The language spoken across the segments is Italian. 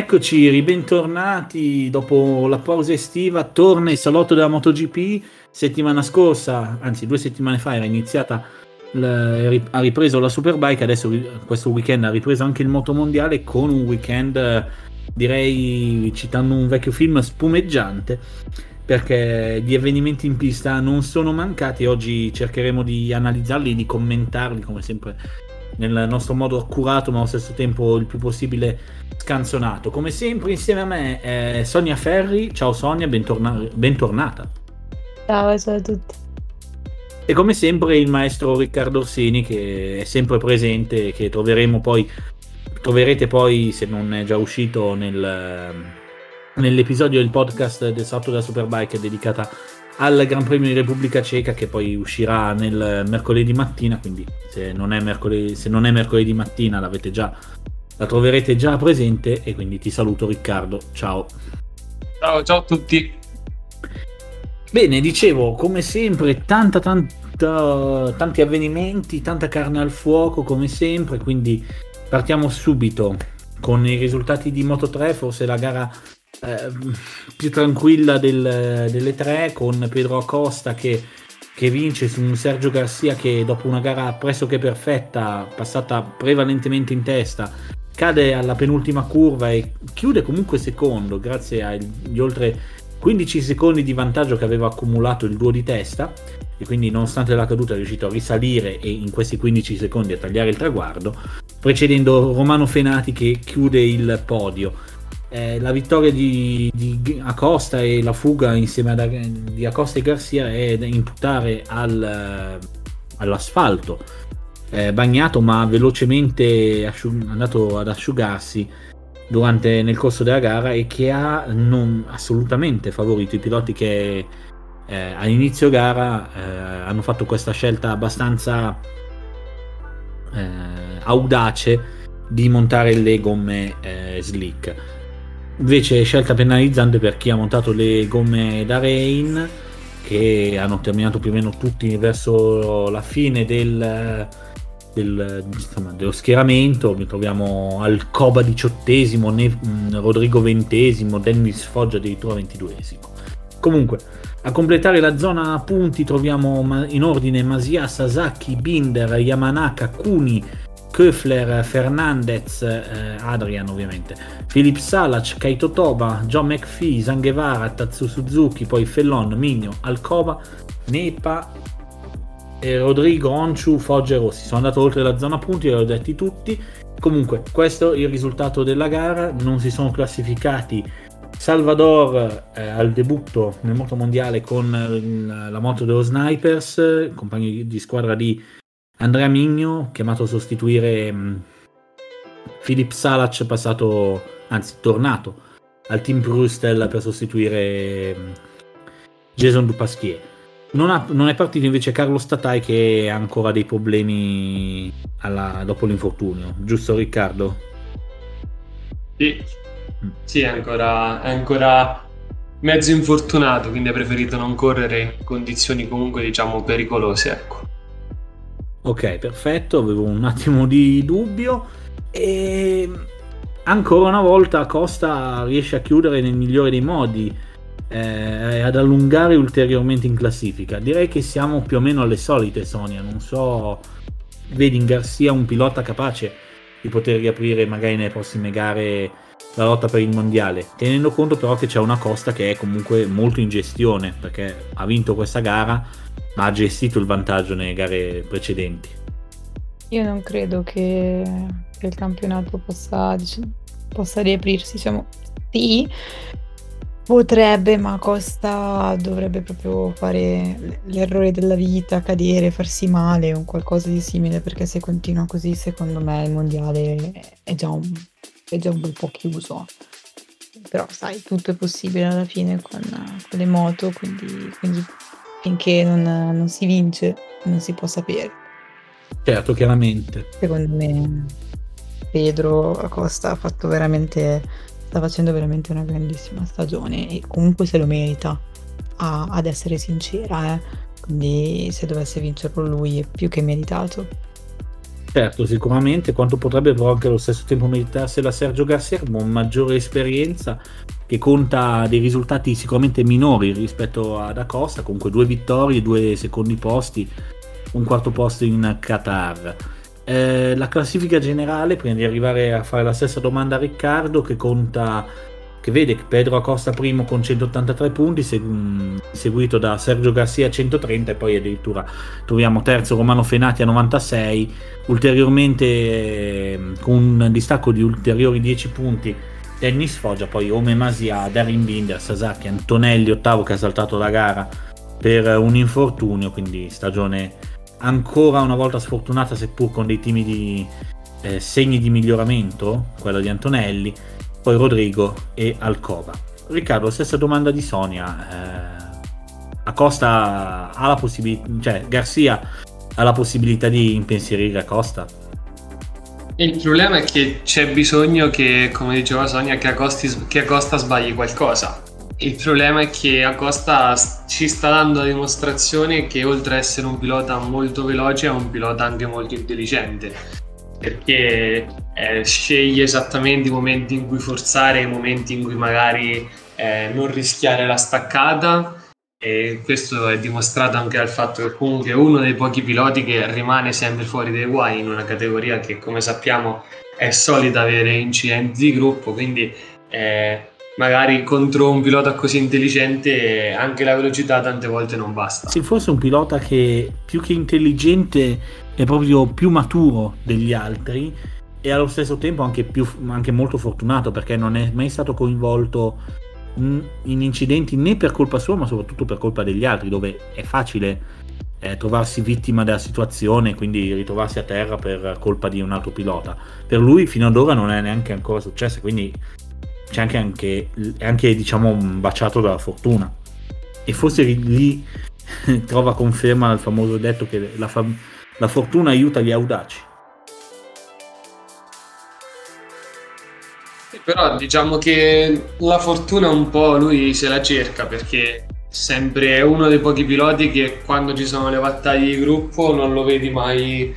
Eccoci, ribentornati dopo la pausa estiva, torna il salotto della MotoGP. Settimana scorsa, anzi due settimane fa, era iniziata, ha ripreso la Superbike, adesso questo weekend ha ripreso anche il Motomondiale con un weekend, direi, citando un vecchio film, spumeggiante, perché gli avvenimenti in pista non sono mancati. Oggi cercheremo di analizzarli, di commentarli, come sempre nel nostro modo accurato ma allo stesso tempo il più possibile scanzonato. Come sempre insieme a me è Sonia Ferri, ciao Sonia, bentorna- bentornata. Ciao, ciao a tutti. E come sempre il maestro Riccardo Orsini che è sempre presente, che troveremo poi, troverete poi se non è già uscito nel, nell'episodio del podcast del Salto della Superbike dedicata al Gran Premio di Repubblica Ceca che poi uscirà nel mercoledì mattina, quindi se non è mercoledì, se non è mercoledì mattina l'avete già, la troverete già presente e quindi ti saluto Riccardo, ciao. Ciao, ciao a tutti. Bene, dicevo, come sempre, tanta, tanta, tanti avvenimenti, tanta carne al fuoco, come sempre, quindi partiamo subito con i risultati di Moto 3, forse la gara eh, più tranquilla del, delle tre con Pedro Acosta che, che, vince su un Sergio Garcia che dopo una gara pressoché perfetta, passata prevalentemente in testa, cade alla penultima curva e chiude comunque secondo grazie agli oltre 15 secondi di vantaggio che aveva accumulato il duo di testa. E quindi nonostante la caduta è riuscito a risalire e in questi 15 secondi a tagliare il traguardo, precedendo Romano Fenati che chiude il podio eh, la vittoria di, di, Acosta e la fuga insieme a, di Acosta e Garcia è da imputare al, all'asfalto. Eh, bagnato ma velocemente asciug- andato ad asciugarsi durante, nel corso della gara e che ha non assolutamente favorito i piloti che eh, all'inizio gara eh, hanno fatto questa scelta abbastanza eh, audace di montare le gomme eh, slick Invece scelta penalizzante per chi ha montato le gomme da Rain che hanno terminato più o meno tutti verso la fine del, del, insomma, dello schieramento. Mi troviamo al Coba diciottesimo, ne, mm, Rodrigo ventesimo, Dennis Foggia addirittura ventiduesimo. Comunque, a completare la zona punti troviamo in ordine Masia, Sasaki, Binder, Yamanaka, Kuni, Köfler, Fernandez, eh, Adrian ovviamente, Philip Salac, Kaito Toba, John McPhee, Zanghevara, Tatsu Suzuki, poi Fellon, Migno, Alcova, Nepa, e Rodrigo, Onchu, Foggia e Rossi. Sono andato oltre la zona punti, li ho detti tutti. Comunque, questo è il risultato della gara. Non si sono classificati Salvador eh, al debutto nel moto mondiale con la moto dello Snipers, compagno di squadra di Andrea Migno, chiamato a sostituire mh, Philip Salac, passato, anzi tornato al team Brustel per sostituire mh, Jason Dupasquier. Non, ha, non, è partito invece Carlo Statai che ha ancora dei problemi alla, dopo l'infortunio, giusto Riccardo? Sì, mm. sì è, ancora, è ancora mezzo infortunato, quindi ha preferito non correre in condizioni comunque diciamo pericolose. Ecco. Ok, perfetto, avevo un attimo di dubbio e ancora una volta Costa riesce a chiudere nel migliore dei modi eh, ad allungare ulteriormente in classifica. Direi che siamo più o meno alle solite Sonia, non so, vedi in Garcia un pilota capace di poter riaprire magari nelle prossime gare la lotta per il mondiale, tenendo conto però che c'è una Costa che è comunque molto in gestione perché ha vinto questa gara ma ha gestito il vantaggio nelle gare precedenti. Io non credo che, il campionato possa, possa riaprirsi. Diciamo, sì, potrebbe, ma Costa dovrebbe proprio fare l'errore della vita, cadere, farsi male o qualcosa di simile, perché se continua così, secondo me il mondiale è già un, è già un bel po' chiuso. Però sai, tutto è possibile alla fine con, con le moto, quindi, quindi finché non, non si vince non si può sapere. Certo, chiaramente. Secondo me Pedro Acosta ha fatto veramente, sta facendo veramente una grandissima stagione e comunque se lo merita, a, ad essere sincera, eh. quindi se dovesse vincerlo lui è più che meritato. Certo, sicuramente, quanto potrebbe però anche allo stesso tempo meritarsela Sergio Garcia con maggiore esperienza che conta dei risultati sicuramente minori rispetto ad Acosta, comunque due vittorie, due secondi posti, un quarto posto in Qatar. Eh, la classifica generale, prima di arrivare a fare la stessa domanda a Riccardo, che conta che vede Pedro Acosta primo con 183 punti, seguito da Sergio Garcia a 130 e poi addirittura troviamo terzo Romano Fenati a 96, ulteriormente eh, con un distacco di ulteriori 10 punti Dennis Foggia, poi Ome Masia, Darin Binder, Sasaki, Antonelli ottavo che ha saltato la gara per un infortunio, quindi stagione ancora una volta sfortunata seppur con dei timidi eh, segni di miglioramento, quella di Antonelli poi Rodrigo e Alcova. Riccardo, stessa domanda di Sonia. Eh, Acosta ha la possibilità, cioè Garcia ha la possibilità di impensierire Acosta? Il problema è che c'è bisogno che, come diceva Sonia, che, Acosti, che Acosta sbagli qualcosa. Il problema è che Acosta ci sta dando la dimostrazione che oltre ad essere un pilota molto veloce è un pilota anche molto intelligente perché eh, sceglie esattamente i momenti in cui forzare, i momenti in cui magari eh, non rischiare la staccata e questo è dimostrato anche dal fatto che comunque è uno dei pochi piloti che rimane sempre fuori dai guai in una categoria che come sappiamo è solita avere incidenti di gruppo, quindi eh, magari contro un pilota così intelligente anche la velocità tante volte non basta. Se fosse un pilota che più che intelligente è proprio più maturo degli altri e allo stesso tempo anche, più, anche molto fortunato perché non è mai stato coinvolto in incidenti né per colpa sua ma soprattutto per colpa degli altri dove è facile eh, trovarsi vittima della situazione quindi ritrovarsi a terra per colpa di un altro pilota. Per lui fino ad ora non è neanche ancora successo quindi c'è anche, anche, anche diciamo baciato dalla fortuna. E forse lì trova conferma al famoso detto che la, fa- la fortuna aiuta gli audaci però diciamo che la fortuna un po' lui se la cerca perché sempre è uno dei pochi piloti che quando ci sono le battaglie di gruppo non lo vedi mai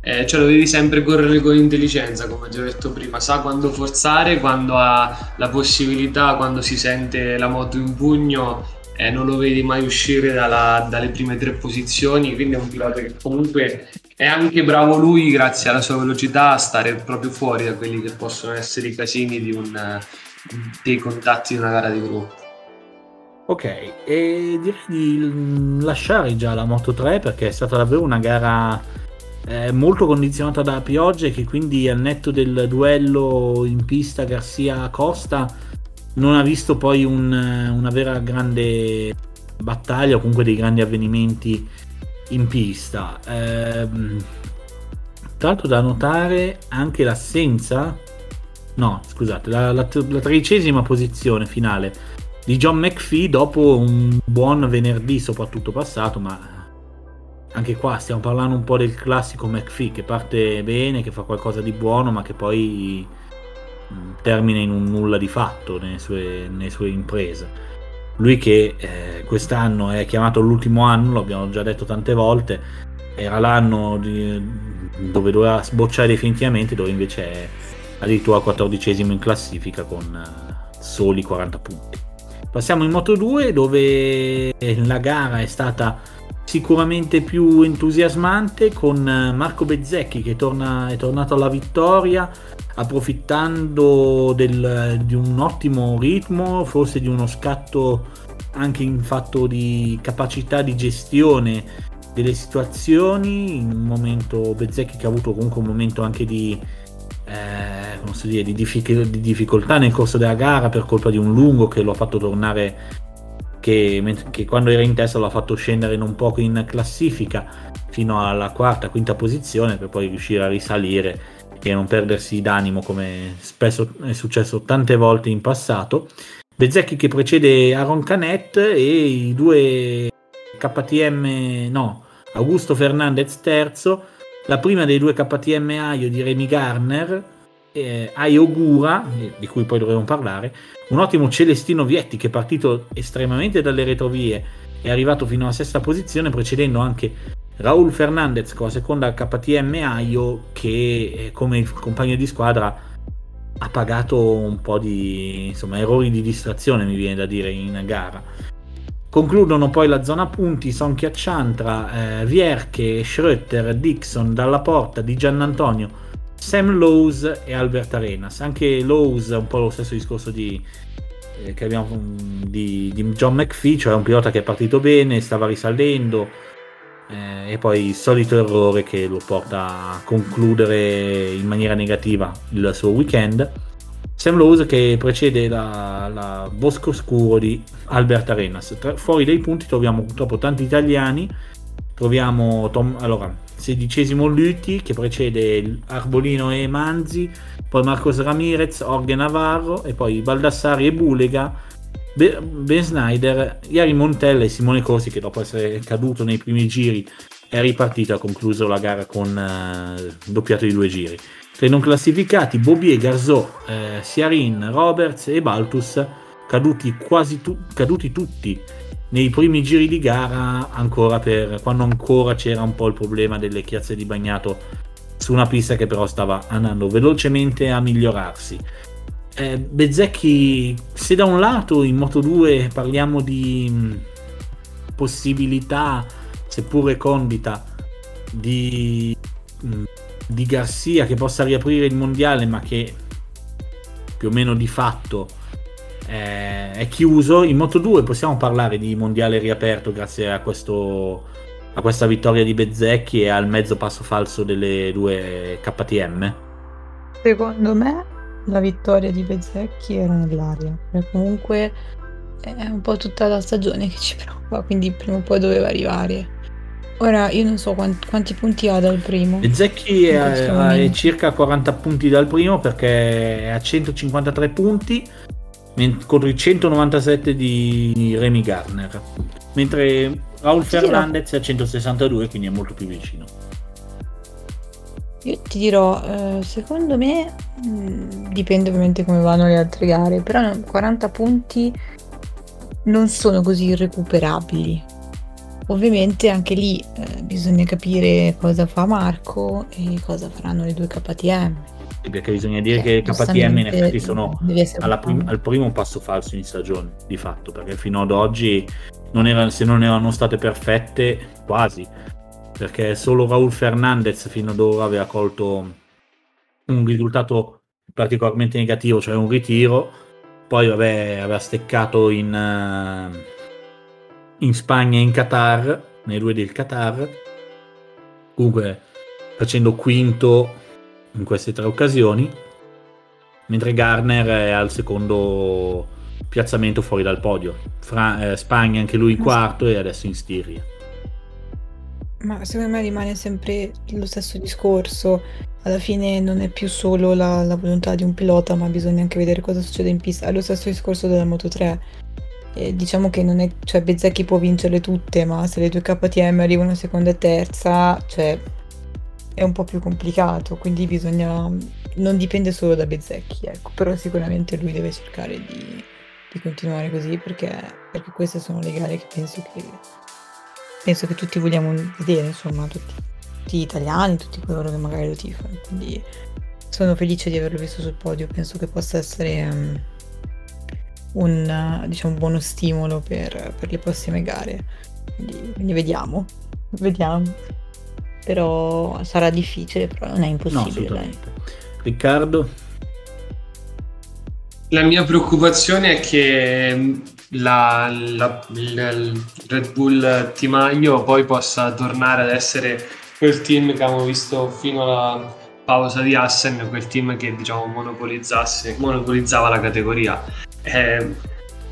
eh, cioè lo devi sempre correre con intelligenza, come già detto prima, sa quando forzare, quando ha la possibilità, quando si sente la moto in pugno, eh, non lo vedi mai uscire dalla, dalle prime tre posizioni, quindi è un pilota che comunque è anche bravo lui, grazie alla sua velocità, a stare proprio fuori da quelli che possono essere i casini di un, dei contatti di una gara di gruppo. Ok, e direi di lasciare già la Moto 3 perché è stata davvero una gara eh, molto condizionata da piogge che quindi al netto del duello in pista Garcia-Costa non ha visto poi un, una vera grande battaglia o comunque dei grandi avvenimenti in pista. Eh, tra l'altro da notare anche l'assenza, no scusate, la, la, la tredicesima posizione finale di John McPhee dopo un buon venerdì soprattutto passato, ma anche qua stiamo parlando un po' del classico McPhee che parte bene, che fa qualcosa di buono, ma che poi mm, termina in un nulla di fatto nelle sue, nelle sue imprese. Lui che eh, quest'anno è chiamato l'ultimo anno, l'abbiamo già detto tante volte, era l'anno di, dove doveva sbocciare definitivamente, dove invece è addirittura 14 in classifica con uh, soli 40 punti. Passiamo in Moto 2 dove la gara è stata sicuramente più entusiasmante con eh, Marco Bezzecchi che torna, è tornato alla vittoria approfittando del, di un ottimo ritmo, forse di uno scatto anche in fatto di capacità di gestione delle situazioni, in un momento Bezzecchi che ha avuto comunque un momento anche di, eh, dire, di, di difficoltà nel corso della gara per colpa di un lungo che lo ha fatto tornare che, che, quando era in testa l'ha fatto scendere non poco in classifica fino alla quarta, quinta posizione per poi riuscire a risalire e non perdersi d'animo come spesso è successo tante volte in passato. Bezzecchi che precede Aaron Canet e i due KTM, no, Augusto Fernandez terzo, la prima dei due KTM Aio di Remy Garner eh, Ayogura, di cui poi dovremo parlare, un ottimo Celestino Vietti che è partito estremamente dalle retrovie è arrivato fino alla sesta posizione, precedendo anche Raul Fernandez con la seconda KTM Aio che eh, come compagno di squadra ha pagato un po' di insomma, errori di distrazione, mi viene da dire, in gara. Concludono poi la zona punti Sonchia Chantra, eh, Vierche, Schröter, Dixon, Dalla Porta, Di Giannantonio, Sam Lowe's e Albert Arenas. Anche Lowe's è un po' lo stesso discorso di, eh, abbiamo di, di, John McPhee, cioè un pilota che è partito bene, stava risalendo eh, e poi il solito errore che lo porta a concludere in maniera negativa il suo weekend. Sam Lowe's che precede la, la Bosco Scuro di Albert Arenas. Tra, fuori dai punti troviamo purtroppo tanti italiani. Troviamo Tom, allora, sedicesimo Lutti che precede Arbolino e Manzi, poi Marcos Ramirez, Orge Navarro e poi Baldassari e Bulega, Ben Snyder, Iari Montella e Simone Corsi che dopo essere caduto nei primi giri è ripartito ha concluso la gara con uh, doppiato di due giri. Tra i non classificati Bobby e Garzò, eh, Siarin, Roberts e Baltus caduti quasi tu- caduti tutti nei primi giri di gara ancora per quando ancora c'era un po' il problema delle chiazze di bagnato su una pista che però stava andando velocemente a migliorarsi. Eh, Bezzecchi, se da un lato in Moto 2 parliamo di mh, possibilità, seppure condita, di mh, di Garcia che possa riaprire il mondiale ma che più o meno di fatto è, è chiuso. In Moto 2 possiamo parlare di mondiale riaperto grazie a, questo, a questa vittoria di Bezzecchi e al mezzo passo falso delle due KTM? Secondo me la vittoria di Bezzecchi era nell'aria, perché comunque è un po' tutta la stagione che ci prova, quindi prima o poi doveva arrivare. Ora io non so quanti, quanti punti ha dal primo. Zecchi è, è circa 40 punti dal primo perché è a 153 punti contro i 197 di Remy Garner. Mentre Raul Fernandez è a 162, quindi è molto più vicino. Io ti dirò, eh, secondo me mh, mm, dipende ovviamente come vanno le altre gare, però 40 punti non sono così irrecuperabili. Ovviamente anche lì eh, bisogna capire cosa fa Marco e cosa faranno le due KTM. Perché bisogna dire che, che KTM in effetti sono prim- al primo passo falso in stagione, di fatto, perché fino ad oggi non era, se non erano state perfette, quasi, perché solo Raul Fernandez fino ad ora aveva colto un risultato particolarmente negativo, cioè un ritiro, poi vabbè, aveva steccato in... Uh, in Spagna e in Qatar, nei due del Qatar, comunque facendo quinto in queste tre occasioni, mentre Garner è al secondo piazzamento fuori dal podio. Fra, eh, Spagna anche lui quarto e adesso in Stiria. Ma secondo me rimane sempre lo stesso discorso. Alla fine non è più solo la, la volontà di un pilota, ma bisogna anche vedere cosa succede in pista. È lo stesso discorso della Moto 3 eh, diciamo che non è, cioè Bezzecchi può vincerle tutte, ma se le due KTM arrivano seconda e terza, cioè è un po' più complicato, quindi bisogna, non dipende solo da Bezzecchi, ecco, però sicuramente lui deve cercare di, di continuare così perché, perché, queste sono le gare che penso che, penso che tutti vogliamo vedere, insomma, tutti, tutti gli italiani, tutti coloro che magari lo tifano, quindi sono felice di averlo visto sul podio, penso che possa essere... Um, un, diciamo, buono stimolo per, per le prossime gare. Quindi, quindi, vediamo, vediamo. Però sarà difficile, però non è impossibile. No, Riccardo? La mia preoccupazione è che la, la, il Red Bull Timaglio poi possa tornare ad essere quel team che abbiamo visto fino alla pausa di Assen, quel team che diciamo monopolizzasse, monopolizzava la categoria. Eh,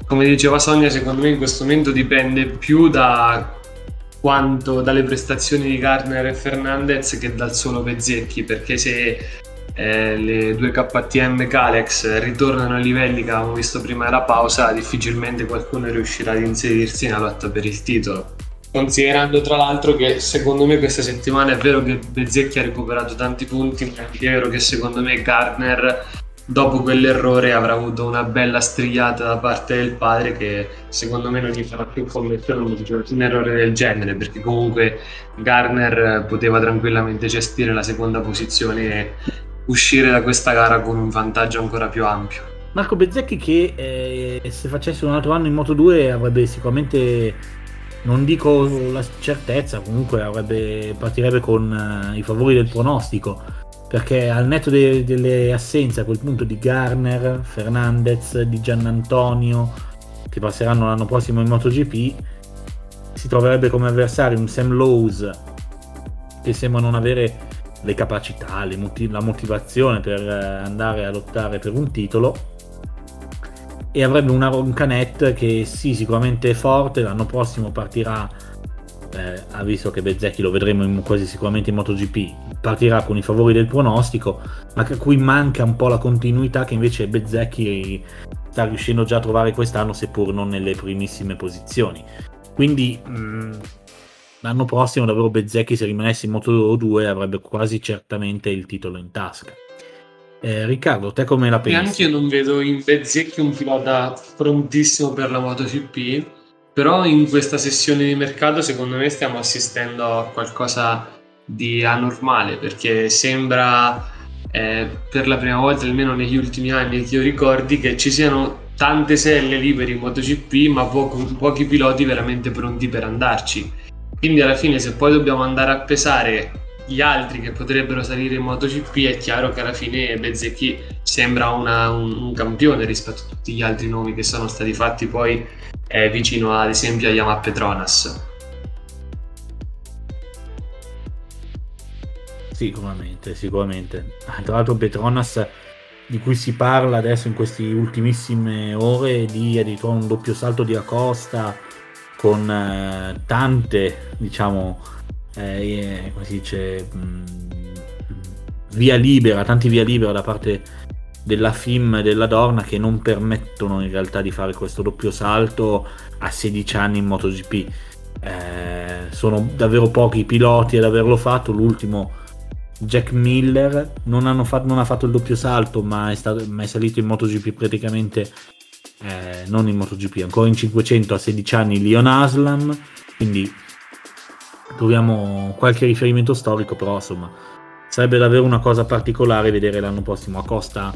come diceva Sonia, secondo me in questo momento dipende più da quanto dalle prestazioni di Garner e Fernandez che dal solo Pezzecchi, perché se eh, le due KTM Calex ritornano ai livelli che avevamo visto prima della pausa, difficilmente qualcuno riuscirà ad inserirsi nella lotta per il titolo. Considerando tra l'altro che secondo me questa settimana è vero che Bezzecchi ha recuperato tanti punti, ma è vero che secondo me Garner dopo quell'errore avrà avuto una bella strigliata da parte del padre che secondo me non gli farà più commettere un errore del genere perché comunque Garner poteva tranquillamente gestire la seconda posizione uscire da questa gara con un vantaggio ancora più ampio. Marco Bezzecchi che eh, se facesse un altro anno in Moto 2 avrebbe sicuramente non dico la certezza, comunque avrebbe, partirebbe con uh, i favori del pronostico, perché al netto de- delle assenze a quel punto di Garner, Fernandez, di Giannantonio, che passeranno l'anno prossimo in MotoGP, si troverebbe come avversario un Sam Lowe's che sembra non avere le capacità, le motiv- la motivazione per uh, andare a lottare per un titolo e avrebbe una Roncanet che sì, sicuramente è forte, l'anno prossimo partirà, eh, visto che Bezzecchi lo vedremo in, quasi sicuramente in MotoGP, partirà con i favori del pronostico, ma a cui manca un po' la continuità che invece Bezzecchi sta riuscendo già a trovare quest'anno, seppur non nelle primissime posizioni. Quindi mh, mm, l'anno prossimo davvero Bezzecchi se rimanesse in Moto 2 avrebbe quasi certamente il titolo in tasca. Eh, Riccardo, te come la pensi? E anche io non vedo in Bezzecchi un pilota prontissimo per la MotoGP, però in questa sessione di mercato secondo me stiamo assistendo a qualcosa di anormale perché sembra eh, per la prima volta, almeno negli ultimi anni che io ricordi, che ci siano tante selle libere in MotoGP ma poco, pochi piloti veramente pronti per andarci. Quindi alla fine se poi dobbiamo andare a pesare gli altri che potrebbero salire in MotoGP è chiaro che alla fine Bezzecchi sembra una, un, un, campione rispetto a tutti gli altri nomi che sono stati fatti poi eh, vicino ad esempio a Yamaha Petronas Sicuramente, sicuramente. Ah, tra l'altro Petronas di cui si parla adesso in queste ultimissime ore di addirittura un doppio salto di Acosta con eh, tante, diciamo, eh, come si dice, mh, mm, via libera, tanti via libera da parte della FIM e della Dorna che non permettono in realtà di fare questo doppio salto a 16 anni in MotoGP. Eh, sono davvero pochi i piloti ad averlo fatto, l'ultimo Jack Miller non, fatto, non ha fatto il doppio salto ma è, stato, ma è salito in MotoGP praticamente eh, non in MotoGP, ancora in 500 a 16 anni Leon Aslam, quindi troviamo qualche riferimento storico, però insomma sarebbe davvero una cosa particolare vedere l'anno prossimo a Costa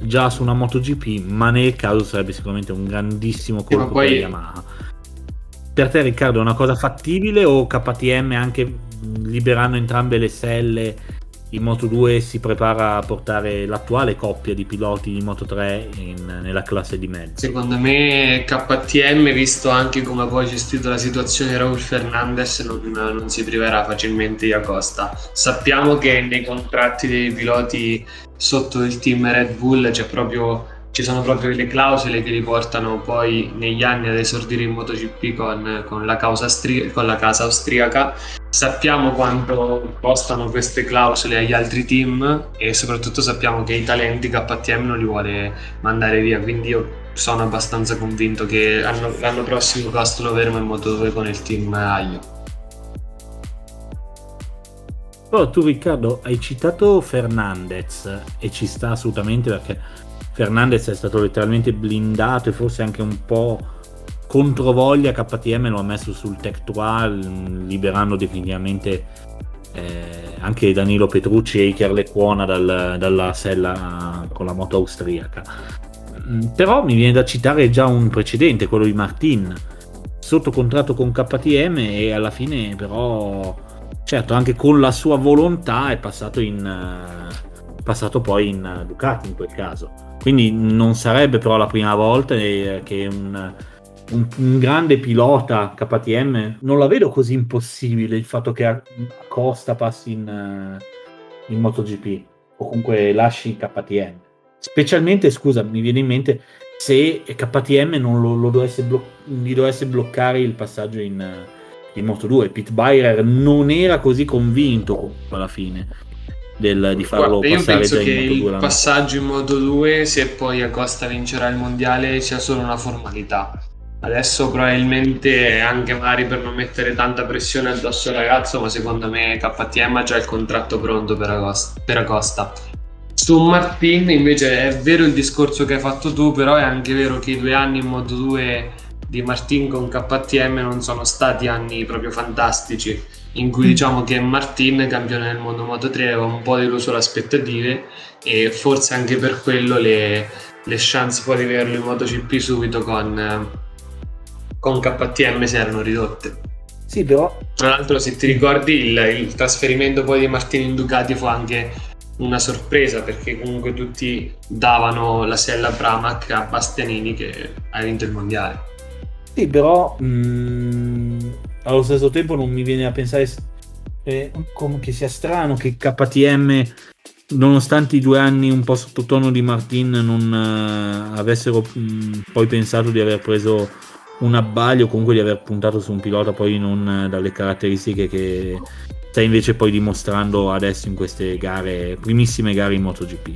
già su una MotoGP, ma nel caso sarebbe sicuramente un grandissimo colpo poi... per Yamaha. Per te Riccardo è una cosa fattibile o KTM anche liberando entrambe le selle in Moto 2 si prepara a portare l'attuale coppia di piloti di Moto 3 in, nella classe di mezzo. Secondo me KTM, visto anche come poi gestito la situazione Raul Fernandez, non, non, si priverà facilmente di Acosta. Sappiamo che nei contratti dei piloti sotto il team Red Bull proprio ci sono proprio le clausole che li portano poi negli anni ad esordire in MotoGP con, con, la, austri- con la, casa austriaca. Sappiamo quanto costano queste clausole agli altri team e soprattutto sappiamo che i talenti KTM non li vuole mandare via, quindi io sono abbastanza convinto che l'anno, l'anno prossimo Costa lo vedremo in Moto 2 con il team Aio. Però tu Riccardo hai citato Fernandez e ci sta assolutamente perché Fernandez è stato letteralmente blindato e forse anche un po' controvoglia KTM lo ha messo sul Tech 3 liberando definitivamente eh, anche Danilo Petrucci e Iker Lecuona dal, dalla sella con la moto austriaca. Mm, però mi viene da citare già un precedente quello di Martin. Sotto contratto con KTM e alla fine però certo anche con la sua volontà è passato in uh, passato poi in Ducati in quel caso. Quindi non sarebbe però la prima volta eh, che un, un, un, grande pilota KTM non la vedo così impossibile il fatto che Costa passi in, eh, in MotoGP o comunque lasci KTM. Specialmente, scusa, mi viene in mente se KTM non lo, lo dovesse blo- gli dovesse bloccare il passaggio in, in Moto2. Pit Byrer non era così convinto alla fine del, di farlo Guarda, io penso che il passaggio in Moto 2 se poi Acosta vincerà il mondiale sia solo una formalità adesso probabilmente anche magari per non mettere tanta pressione addosso al ragazzo ma secondo me KTM ha già il contratto pronto per Acosta, per Acosta. Su Martin invece è vero il discorso che hai fatto tu, però è anche vero che i due anni in Moto 2 di Martin con KTM non sono stati anni proprio fantastici, in cui diciamo che Martin, campione del mondo Moto 3, aveva un po' deluso le aspettative e forse anche per quello le, le chance poi di averlo in MotoGP subito con, con KTM si erano ridotte. Sì, però... Tra l'altro se ti ricordi il, il trasferimento poi di Martin in Ducati fu anche una sorpresa perché comunque tutti davano la sella Pramac a Bastianini che ha vinto il mondiale. Sì, però mh, mm, allo stesso tempo non mi viene a pensare eh, che sia strano che KTM, nonostante i due anni un po' sottotono di Martin, non uh, avessero mh, mm, poi pensato di aver preso un abbaglio, comunque di aver puntato su un pilota poi non uh, dalle caratteristiche che sta invece poi dimostrando adesso in queste gare, primissime gare in MotoGP.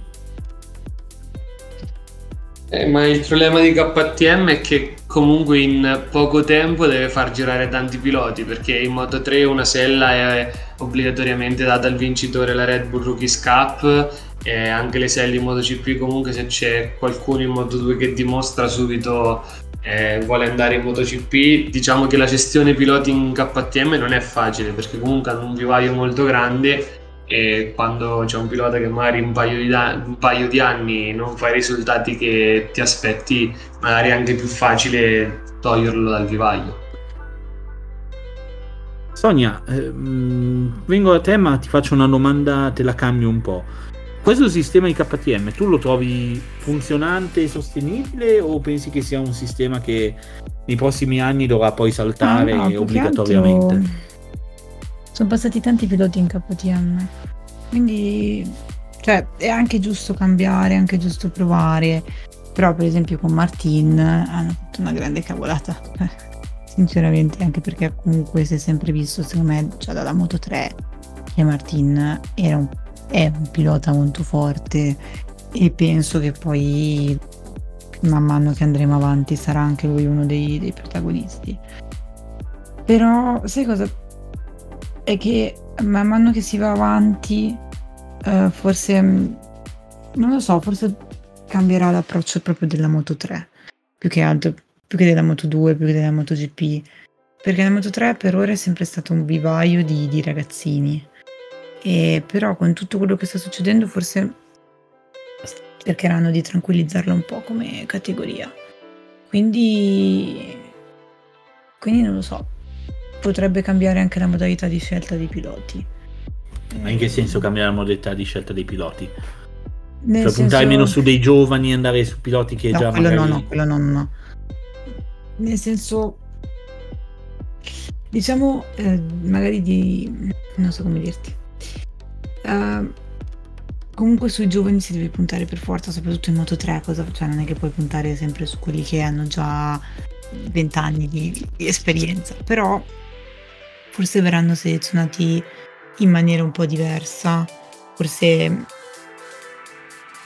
Eh, ma il problema di KTM è che comunque in poco tempo deve far girare tanti piloti perché in Moto 3 una sella è obbligatoriamente data al vincitore la Red Bull Rookies Cup e anche le selle in MotoGP comunque se c'è qualcuno in Moto 2 che dimostra subito eh, vuole andare in MotoGP diciamo che la gestione piloti in KTM non è facile perché comunque hanno un vivaio molto grande e quando c'è un pilota che magari un paio, di, un paio di anni non fa i risultati che ti aspetti, magari è anche più facile toglierlo dal vivaio. Sonia, ehm, vengo da te ma ti faccio una domanda, te la cambio un po'. Questo sistema di KTM tu lo trovi funzionante e sostenibile o pensi che sia un sistema che nei prossimi anni dovrà poi saltare ah, no, obbligatoriamente? Altro sono passati tanti piloti in KTM, quindi cioè, è anche giusto cambiare, è anche giusto provare, però per esempio con Martin hanno fatto una grande cavolata, sinceramente, anche perché comunque si è sempre visto, secondo me, già dalla Moto 3, che Martin era un, è un pilota molto forte e penso che poi man mano che andremo avanti sarà anche lui uno dei, dei protagonisti. Però sai cosa? è che man mano che si va avanti, eh, forse, mm, non lo so, forse cambierà l'approccio proprio della Moto 3, più che altro, più che della Moto 2, più che della Moto GP, perché la Moto 3 per ora è sempre stato un vivaio di, di ragazzini, e però con tutto quello che sta succedendo forse cercheranno di tranquillizzarla un po' come categoria. Quindi, quindi non lo so, potrebbe cambiare anche la modalità di scelta dei piloti. Ma in che senso cambiare la modalità di scelta dei piloti? Nel cioè senso... puntare meno su dei giovani e andare su piloti che no, già quello magari... no, no, quello no, no. Nel senso... Diciamo, eh, magari di... non so come dirti. Uh, comunque sui giovani si deve puntare per forza, soprattutto in Moto 3, cosa, cioè non è che puoi puntare sempre su quelli che hanno già 20 anni di, di esperienza, però forse verranno selezionati in maniera un po' diversa, forse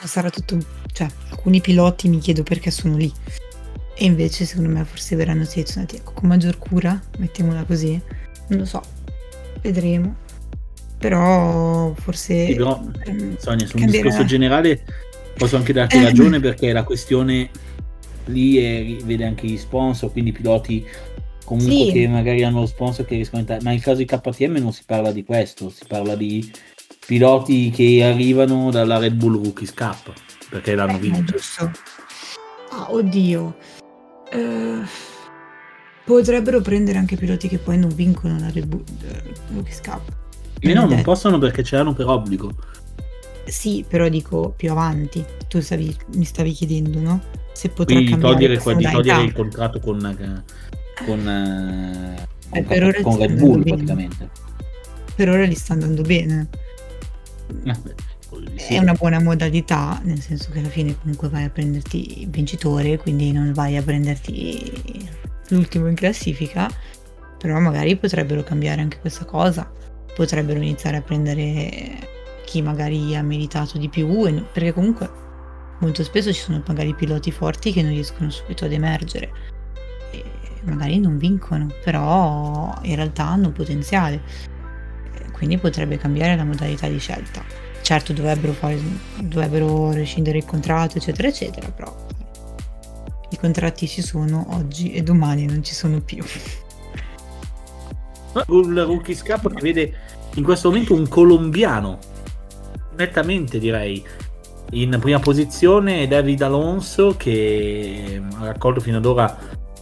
sarà tutto, cioè alcuni piloti mi chiedo perché sono lì e invece secondo me forse verranno selezionati ecco, con maggior cura, mettiamola così, non lo so, vedremo. Però forse... Sì, però, ehm, Sonia, su un discorso generale posso anche darti ragione perché la questione lì è, vede anche gli sponsor, quindi piloti comunque sì. che magari hanno lo sponsor che riescono a entrare. Ma nel caso di KTM non si parla di questo, si parla di piloti che arrivano dalla Red Bull Rookies Cup perché l'hanno eh, vinto. Ah, oddio. Uh, potrebbero prendere anche piloti che poi non vincono la Red Bull uh, Rookies Cup. Eh no, non possono perché ce l'hanno per obbligo. Sì, però dico più avanti. Tu stavi, mi stavi chiedendo, no? Se potrà Quindi cambiare togliere, di togliere il contratto con con, eh, con, eh, con Red Bull praticamente. Per ora gli sta andando bene. Eh, sì. È una buona modalità, nel senso che alla fine comunque vai a prenderti il vincitore, quindi non vai a prenderti l'ultimo in classifica, però magari potrebbero cambiare anche questa cosa, potrebbero iniziare a prendere chi magari ha meritato di più, perché comunque molto spesso ci sono magari piloti forti che non riescono subito ad emergere magari non vincono, però in realtà hanno potenziale. Quindi potrebbe cambiare la modalità di scelta. certo dovrebbero, fare, dovrebbero rescindere il contratto, eccetera, eccetera, però i contratti ci sono oggi e domani non ci sono più. Un Rookies Cup che vede in questo momento un colombiano, nettamente direi, in prima posizione David Alonso che ha raccolto fino ad ora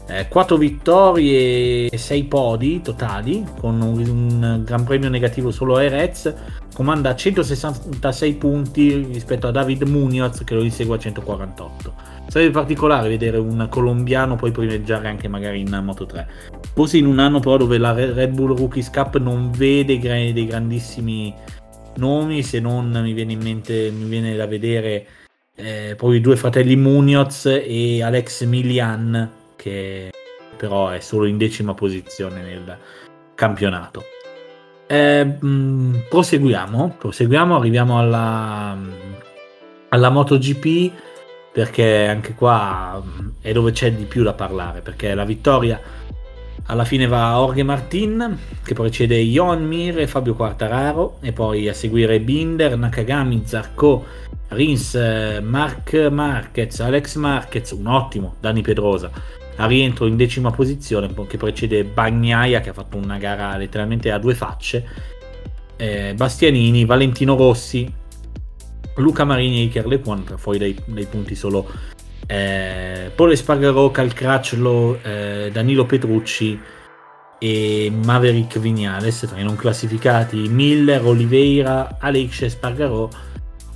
eh, 4 vittorie e 6 podi totali con un, un, gran premio negativo solo ai Reds comanda 166 punti rispetto a David Munoz che lo insegue a 148 sarebbe particolare vedere un colombiano poi primeggiare anche magari in Moto 3 forse in un anno però dove la Red Bull Rookies Cup non vede dei grandissimi nomi se non mi viene in mente mi viene da vedere eh, poi i due fratelli Munoz e Alex Milian che però è solo in decima posizione nel campionato. Eh, mh, mm, proseguiamo, proseguiamo, arriviamo alla, alla MotoGP perché anche qua mm, è dove c'è di più da parlare perché la vittoria alla fine va a Jorge Martin che precede Jon Mir e Fabio Quartararo e poi a seguire Binder, Nakagami, Zarco, Rins, eh, Mark Marquez, Alex Marquez, un ottimo Dani Pedrosa a rientro in decima posizione che precede Bagnaia che ha fatto una gara letteralmente a due facce eh, Bastianini, Valentino Rossi Luca Marini e Iker per fuori dai, dai, punti solo eh, Paul Espargaro, Calcracciolo eh, Danilo Petrucci e Maverick Vignales tra i non classificati Miller, Oliveira, Alex Espargaro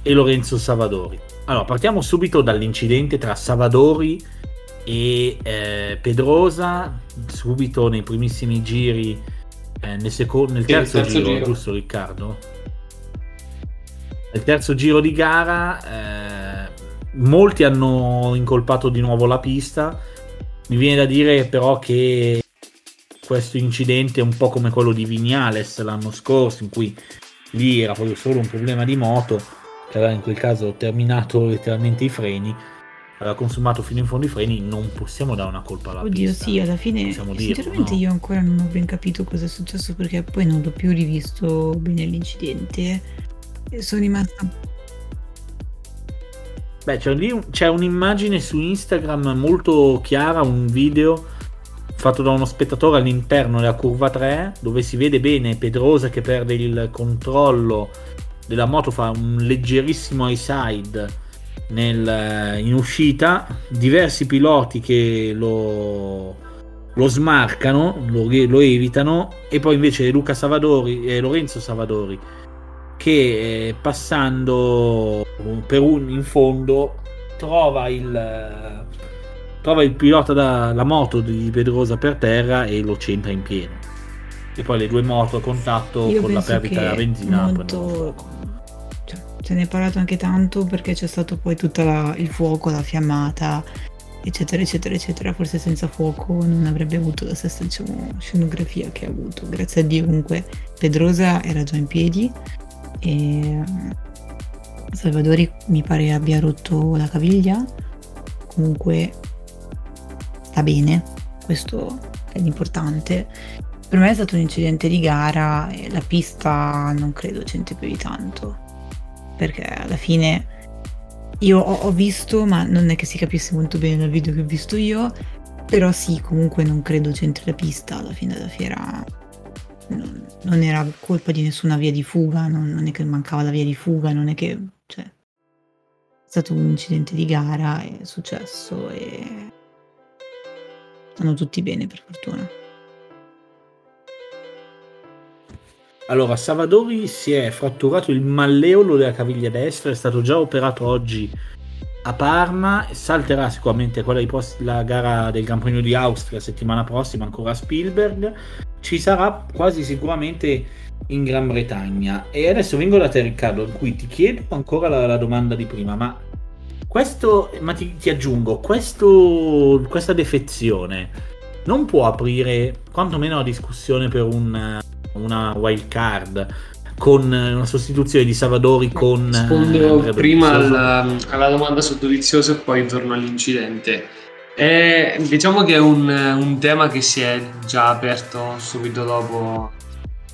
e Lorenzo Savadori. Allora partiamo subito dall'incidente tra Savadori e eh, Pedrosa subito nei primissimi giri eh, nel, secondo, nel terzo, terzo giro, giro, giusto Riccardo? Nel terzo giro di gara eh, molti hanno incolpato di nuovo la pista. Mi viene da dire però che questo incidente è un po' come quello di Vignales l'anno scorso in cui lì era proprio solo un problema di moto che aveva in quel caso terminato letteralmente i freni aveva consumato fino in fondo i freni, non possiamo dare una colpa alla Oddio, pista. sì, alla fine possiamo sinceramente dirlo, no? io ancora non ho ben capito cosa è successo perché poi non ho più rivisto bene l'incidente e sono rimasta Beh, c'è, lì, c'è un'immagine su Instagram molto chiara, un video fatto da uno spettatore all'interno della curva 3 dove si vede bene Pedrosa che perde il controllo della moto, fa un leggerissimo high side nel, eh, in uscita, diversi piloti che lo, lo smarcano, lo, lo, evitano, e poi invece Luca Savadori e Lorenzo Savadori che eh, passando per un in fondo trova il trova il pilota dalla moto di Pedrosa per terra e lo centra in pieno. E poi le due moto a contatto Io con la perdita della benzina molto se ne è parlato anche tanto perché c'è stato poi tutto il fuoco, la fiammata, eccetera, eccetera, eccetera. Forse senza fuoco non avrebbe avuto la stessa diciamo, scenografia che ha avuto. Grazie a Dio comunque Pedrosa era già in piedi e Salvadori mi pare abbia rotto la caviglia. Comunque sta bene, questo è l'importante. Per me è stato un incidente di gara e la pista non credo c'entri più di tanto perché alla fine io ho, ho, visto, ma non è che si capisse molto bene dal video che ho visto io, però sì, comunque non credo c'entri la pista alla fine della fiera. Non, non era colpa di nessuna via di fuga, non, non, è che mancava la via di fuga, non è che... Cioè, è stato un incidente di gara, è successo e... Stanno tutti bene per fortuna. Allora, Savadori si è fratturato il malleolo della caviglia destra, è stato già operato oggi a Parma, salterà sicuramente quella post- la gara del Gran Premio di Austria settimana prossima ancora a Spielberg, ci sarà quasi sicuramente in Gran Bretagna. E adesso vengo da te Riccardo, in cui ti chiedo ancora la, la domanda di prima, ma questo, ma ti, ti aggiungo, questo, questa defezione non può aprire quantomeno la discussione per un una wild card con una sostituzione di Savadori con rispondo eh, prima alla, alla, domanda su Dovizioso e poi torno all'incidente. È, diciamo che è un, un, tema che si è già aperto subito dopo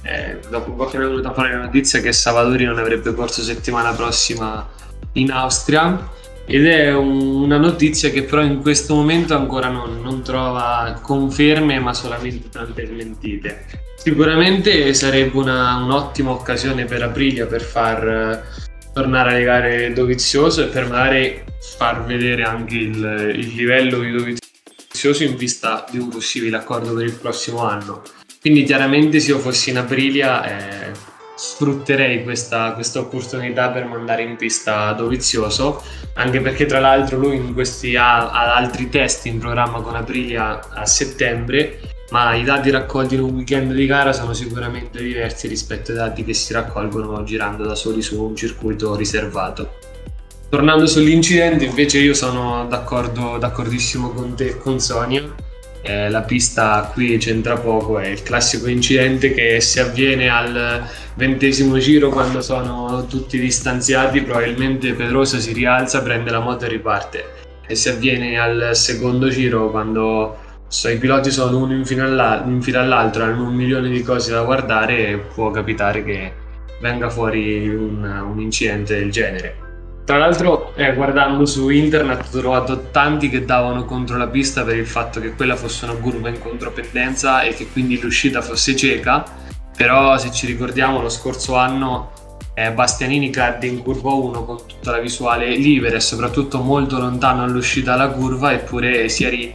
eh, dopo un po' che è venuta fuori la notizia che Salvatori non avrebbe corso settimana prossima in Austria ed è un, una notizia che però in questo momento ancora non, non trova conferme ma solamente tante smentite. Sicuramente sarebbe una, un'ottima occasione per Aprilia per far eh, tornare a legare Dovizioso e per magari far vedere anche il, il livello di Dovizioso in vista di un possibile accordo per il prossimo anno. Quindi chiaramente se io fossi in Aprilia eh, sfrutterei questa, questa, opportunità per mandare in pista Dovizioso, anche perché tra l'altro lui in questi ha, ha altri test in programma con Aprilia a settembre, ma i dati raccolti in un weekend di gara sono sicuramente diversi rispetto ai dati che si raccolgono girando da soli su un circuito riservato. Tornando sull'incidente, invece io sono d'accordo, d'accordissimo con te e con Sonia eh, la pista qui c'entra poco, è il classico incidente che si avviene al ventesimo giro quando sono tutti distanziati, probabilmente Pedrosa si rialza, prende la moto e riparte. E si avviene al secondo giro quando so, i piloti sono uno in fila, all'altro, hanno un milione di cose da guardare può capitare che venga fuori un, un incidente del genere. Tra l'altro, eh, guardando su internet, ho trovato tanti che davano contro la pista per il fatto che quella fosse una curva in contropendenza e che quindi l'uscita fosse cieca. Però, se ci ricordiamo, lo scorso anno eh, Bastianini cadde in curva 1 con tutta la visuale libera e soprattutto molto lontano all'uscita dalla curva, eppure Siarin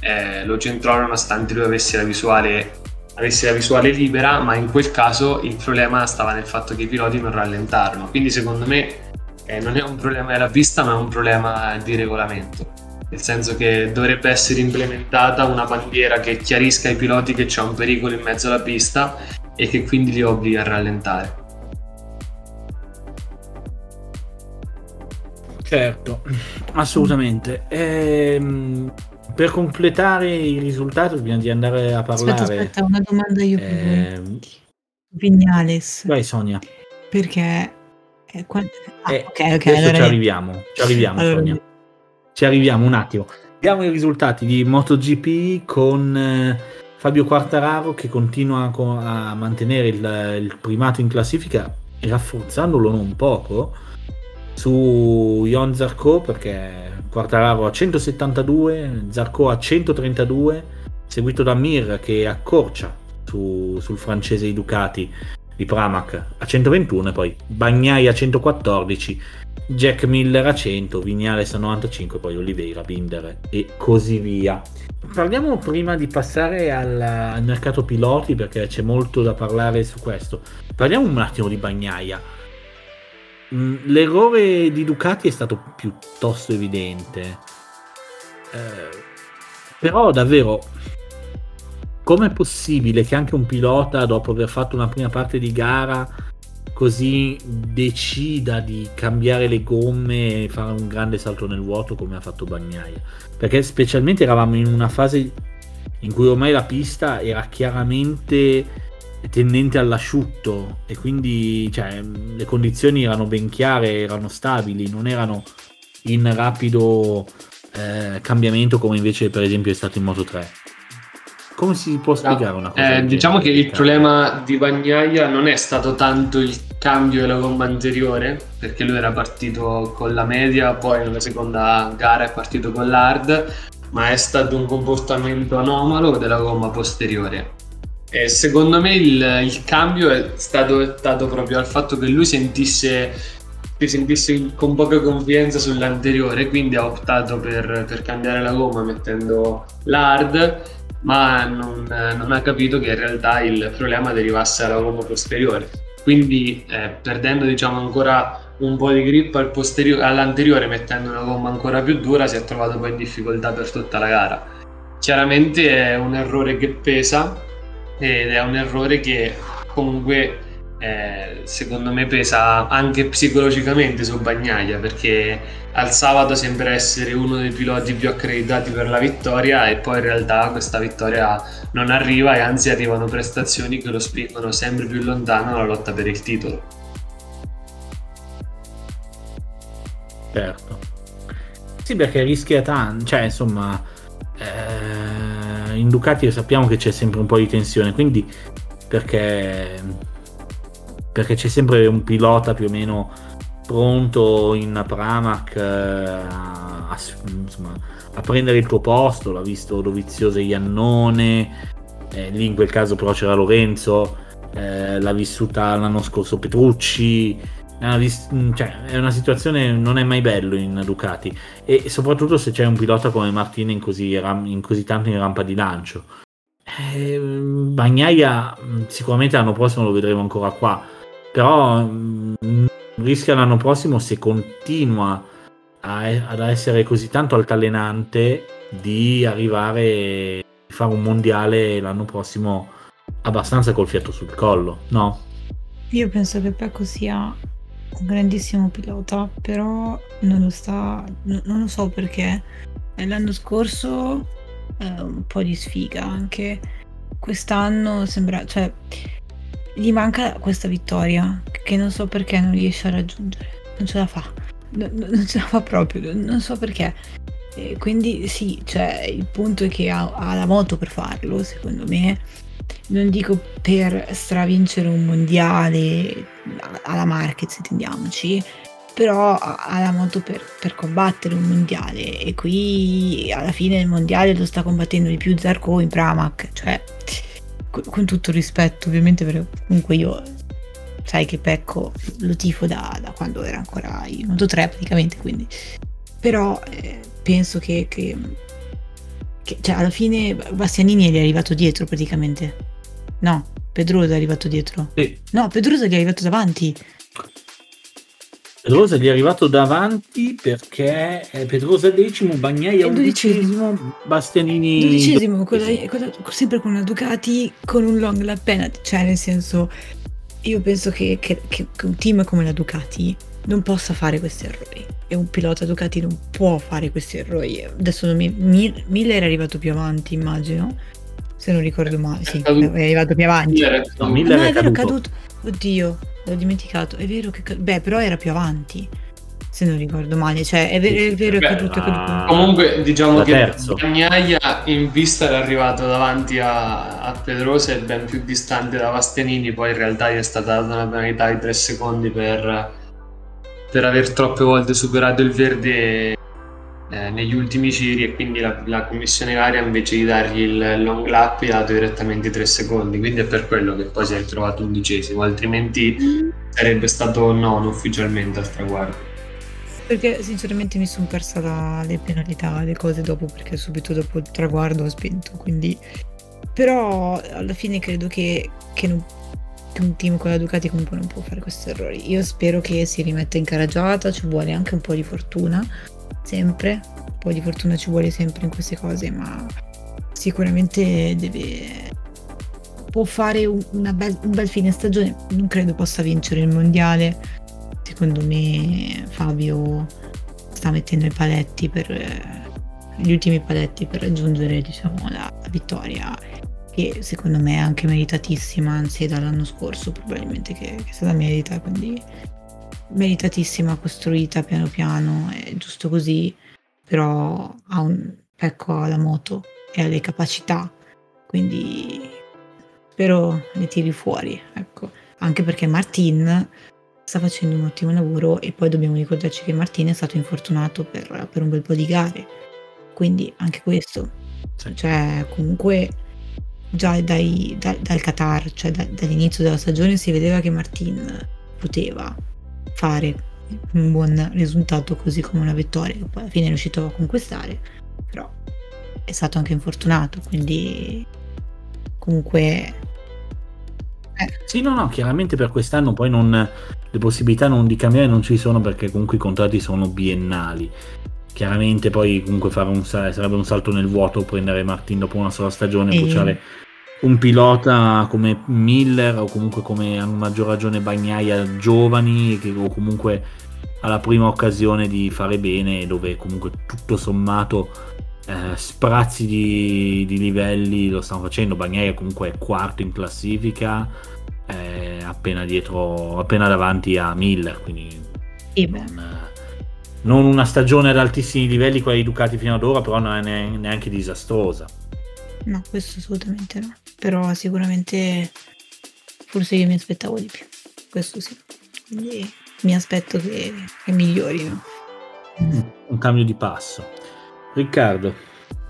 eh, lo centrò nonostante lui avesse la visuale avesse la visuale libera, ma in quel caso il problema stava nel fatto che i piloti non rallentarono. Quindi secondo me eh, non è un problema della pista ma è un problema di regolamento nel senso che dovrebbe essere implementata una bandiera che chiarisca ai piloti che c'è un pericolo in mezzo alla pista e che quindi li obbliga a rallentare. Certo, assolutamente. Ehm, per completare il risultato, prima di andare a parlare... Aspetta, aspetta, una domanda io per ehm... Vignales. Vai Sonia. Perché eh, ah, eh, ok, ok. Allora... Ci arriviamo, ci arriviamo, allora... Sonia. Ci arriviamo un attimo. Vediamo i risultati di MotoGP con eh, Fabio Quartararo che continua a, a mantenere il, il, primato in classifica e rafforzandolo non poco su Ion Zarco perché Quartararo a 172, Zarco a 132, seguito da Mir che accorcia su, sul francese di Ducati di Pramac a 121 e poi Bagnai a 114 Jack Miller a 100 Vignales a 95 poi Oliveira, Binder e così via. Parliamo prima di passare al, al, mercato piloti perché c'è molto da parlare su questo. Parliamo un attimo di Bagnaia. Mm, l'errore di Ducati è stato piuttosto evidente. Eh, però davvero com'è possibile che anche un pilota, dopo aver fatto una prima parte di gara, così decida di cambiare le gomme e fare un grande salto nel vuoto come ha fatto Bagnaia? Perché specialmente eravamo in una fase in cui ormai la pista era chiaramente tendente all'asciutto e quindi cioè, le condizioni erano ben chiare, erano stabili, non erano in rapido eh, cambiamento come invece per esempio è stato in Moto 3. Come si può spiegare una cosa? Eh, diciamo che il problema di Bagnaia non è stato tanto il cambio della gomma anteriore, perché lui era partito con la media, poi nella seconda gara è partito con l'hard, ma è stato un comportamento anomalo della gomma posteriore. E secondo me il, il cambio è stato dato proprio al fatto che lui sentisse si sentisse con poca confidenza sull'anteriore, quindi ha optato per, per cambiare la gomma mettendo l'hard ma non, non, ha capito che in realtà il problema derivasse dalla gomma posteriore. Quindi eh, perdendo diciamo ancora un po' di grip al posteriore, all'anteriore mettendo una gomma ancora più dura si è trovato poi in difficoltà per tutta la gara. Chiaramente è un errore che pesa ed è un errore che comunque eh, secondo me pesa anche psicologicamente su Bagnaia perché al sabato sembra essere uno dei piloti più accreditati per la vittoria e poi in realtà questa vittoria non arriva e anzi arrivano prestazioni che lo spingono sempre più lontano dalla lotta per il titolo. Certo. Sì, perché rischia tanto, cioè insomma, eh, in Ducati sappiamo che c'è sempre un po' di tensione, quindi perché, perché c'è sempre un pilota più o meno pronto in Pramac eh, a, insomma, a, prendere il tuo posto, l'ha visto Dovizioso e Iannone, eh, lì in quel caso però c'era Lorenzo, eh, l'ha vissuta l'anno scorso Petrucci, è una, cioè, è una, situazione non è mai bello in Ducati. E soprattutto se c'è un pilota come Martin in così, in così tanto in rampa di lancio. Eh, Bagnaia sicuramente l'anno prossimo lo vedremo ancora qua però mh, rischia l'anno prossimo se continua a, ad essere così tanto altalenante di arrivare a fare un mondiale l'anno prossimo abbastanza col fiato sul collo no? Io penso che Pecco sia un grandissimo pilota, però non lo sta, non lo so perché l'anno scorso eh, un po' di sfiga anche, quest'anno sembra, cioè gli manca questa vittoria che non so perché non riesce a raggiungere, non ce la fa, non, non ce la fa proprio, non so perché. E quindi sì, cioè il punto è che ha, ha la moto per farlo, secondo me. Non dico per stravincere un mondiale alla Marquez, intendiamoci, però ha la moto per, per, combattere un mondiale. E qui alla fine il mondiale lo sta combattendo di più Zarco in Pramac, cioè con, tutto il rispetto ovviamente perché comunque io sai che Pecco lo tifo da, da quando era ancora in Moto 3 praticamente, quindi però eh, penso che, che che, cioè, alla fine Bastianini è arrivato dietro praticamente. No, Pedrosa è arrivato dietro. Sì. No, Pedrosa gli è arrivato davanti. Pedrosa gli è arrivato davanti perché Pedrosa decimo, Bagnaia undicesimo, Bastianini dodicesimo, quella, quella, sempre con una Ducati con un long lap penalty, cioè nel senso io penso che, che, che un team come la Ducati non possa fare questi errori e un pilota Ducati non può fare questi errori. Adesso non mi, Miller è arrivato più avanti, immagino. Se non ricordo male, sì, è arrivato più avanti. No, Miller no, è, è vero, caduto. Oddio, l'ho dimenticato. È vero che beh, però era più avanti. Se non ricordo male, cioè è, ver- è vero che è caduto, è caduto. Comunque, diciamo che Bagnaia in vista era arrivato davanti a, a Pedrosa e ben più distante da Bastianini. Poi in realtà gli è stata data una penalità di 3 secondi per per aver troppe volte superato il verde eh, negli ultimi giri e quindi la, la, commissione gara invece di dargli il long lap gli ha dato direttamente 3 secondi. Quindi è per quello che poi si è ritrovato undicesimo altrimenti sarebbe stato nono ufficialmente al traguardo. Perché sinceramente mi sono persa la, le penalità, le cose dopo perché subito dopo il traguardo ho spento quindi. Però alla fine credo che, che non un team con la Ducati comunque non può fare questi errori. Io spero che si rimetta in carreggiata, ci vuole anche un po' di fortuna, sempre, po' di fortuna ci vuole sempre in queste cose, ma sicuramente deve... può fare un, bel, un bel fine stagione, non credo possa vincere il mondiale, secondo me Fabio sta mettendo i paletti per... gli ultimi paletti per raggiungere diciamo la, la vittoria che secondo me è anche meritatissima, anzi dall'anno scorso probabilmente che, che è stata merita, quindi meritatissima, costruita piano piano, è giusto così, però ha un pecco alla moto e ha le capacità, quindi spero le tiri fuori, ecco. Anche perché Martin sta facendo un ottimo lavoro e poi dobbiamo ricordarci che Martin è stato infortunato per, per un bel po' di gare, quindi anche questo, sì. cioè comunque già dai, da, dal Qatar, cioè da, dall'inizio della stagione, si vedeva che Martin poteva fare un buon risultato così come una vittoria che poi alla fine è riuscito a conquistare, però è stato anche infortunato, quindi comunque... Eh. Sì, no, no, chiaramente per quest'anno poi non, le possibilità non di cambiare non ci sono perché comunque i contratti sono biennali. Chiaramente poi comunque fare un, sarebbe un salto nel vuoto prendere Martin dopo una sola stagione e bruciare un pilota come Miller o comunque come a maggior ragione Bagnaia giovani che, o comunque alla prima occasione di fare bene dove comunque tutto sommato eh, sprazzi di, di, livelli lo stanno facendo. Bagnaia comunque è quarto in classifica eh, appena dietro appena davanti a Miller quindi non, non, una stagione ad altissimi livelli quella di Ducati fino ad ora però non è neanche disastrosa. No questo assolutamente no però sicuramente forse io mi aspettavo di più, questo sì. Quindi mi aspetto che, che migliorino. Un cambio di passo. Riccardo,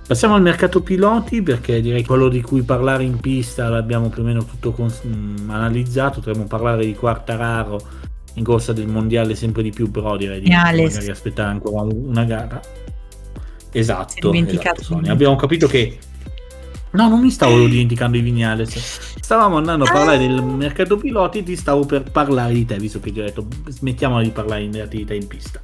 passiamo al mercato piloti perché direi quello di cui parlare in pista l'abbiamo più o meno tutto cons- mm, analizzato, potremmo parlare di Quartararo in corsa del mondiale sempre di più, però direi di magari aspettare ancora una gara. Esatto, esatto, abbiamo capito che No, non mi stavo dimenticando i Vignales. Stavamo andando a parlare del mercato piloti e ti stavo per parlare di te, visto che ti ho detto smettiamola di parlare in attività in pista.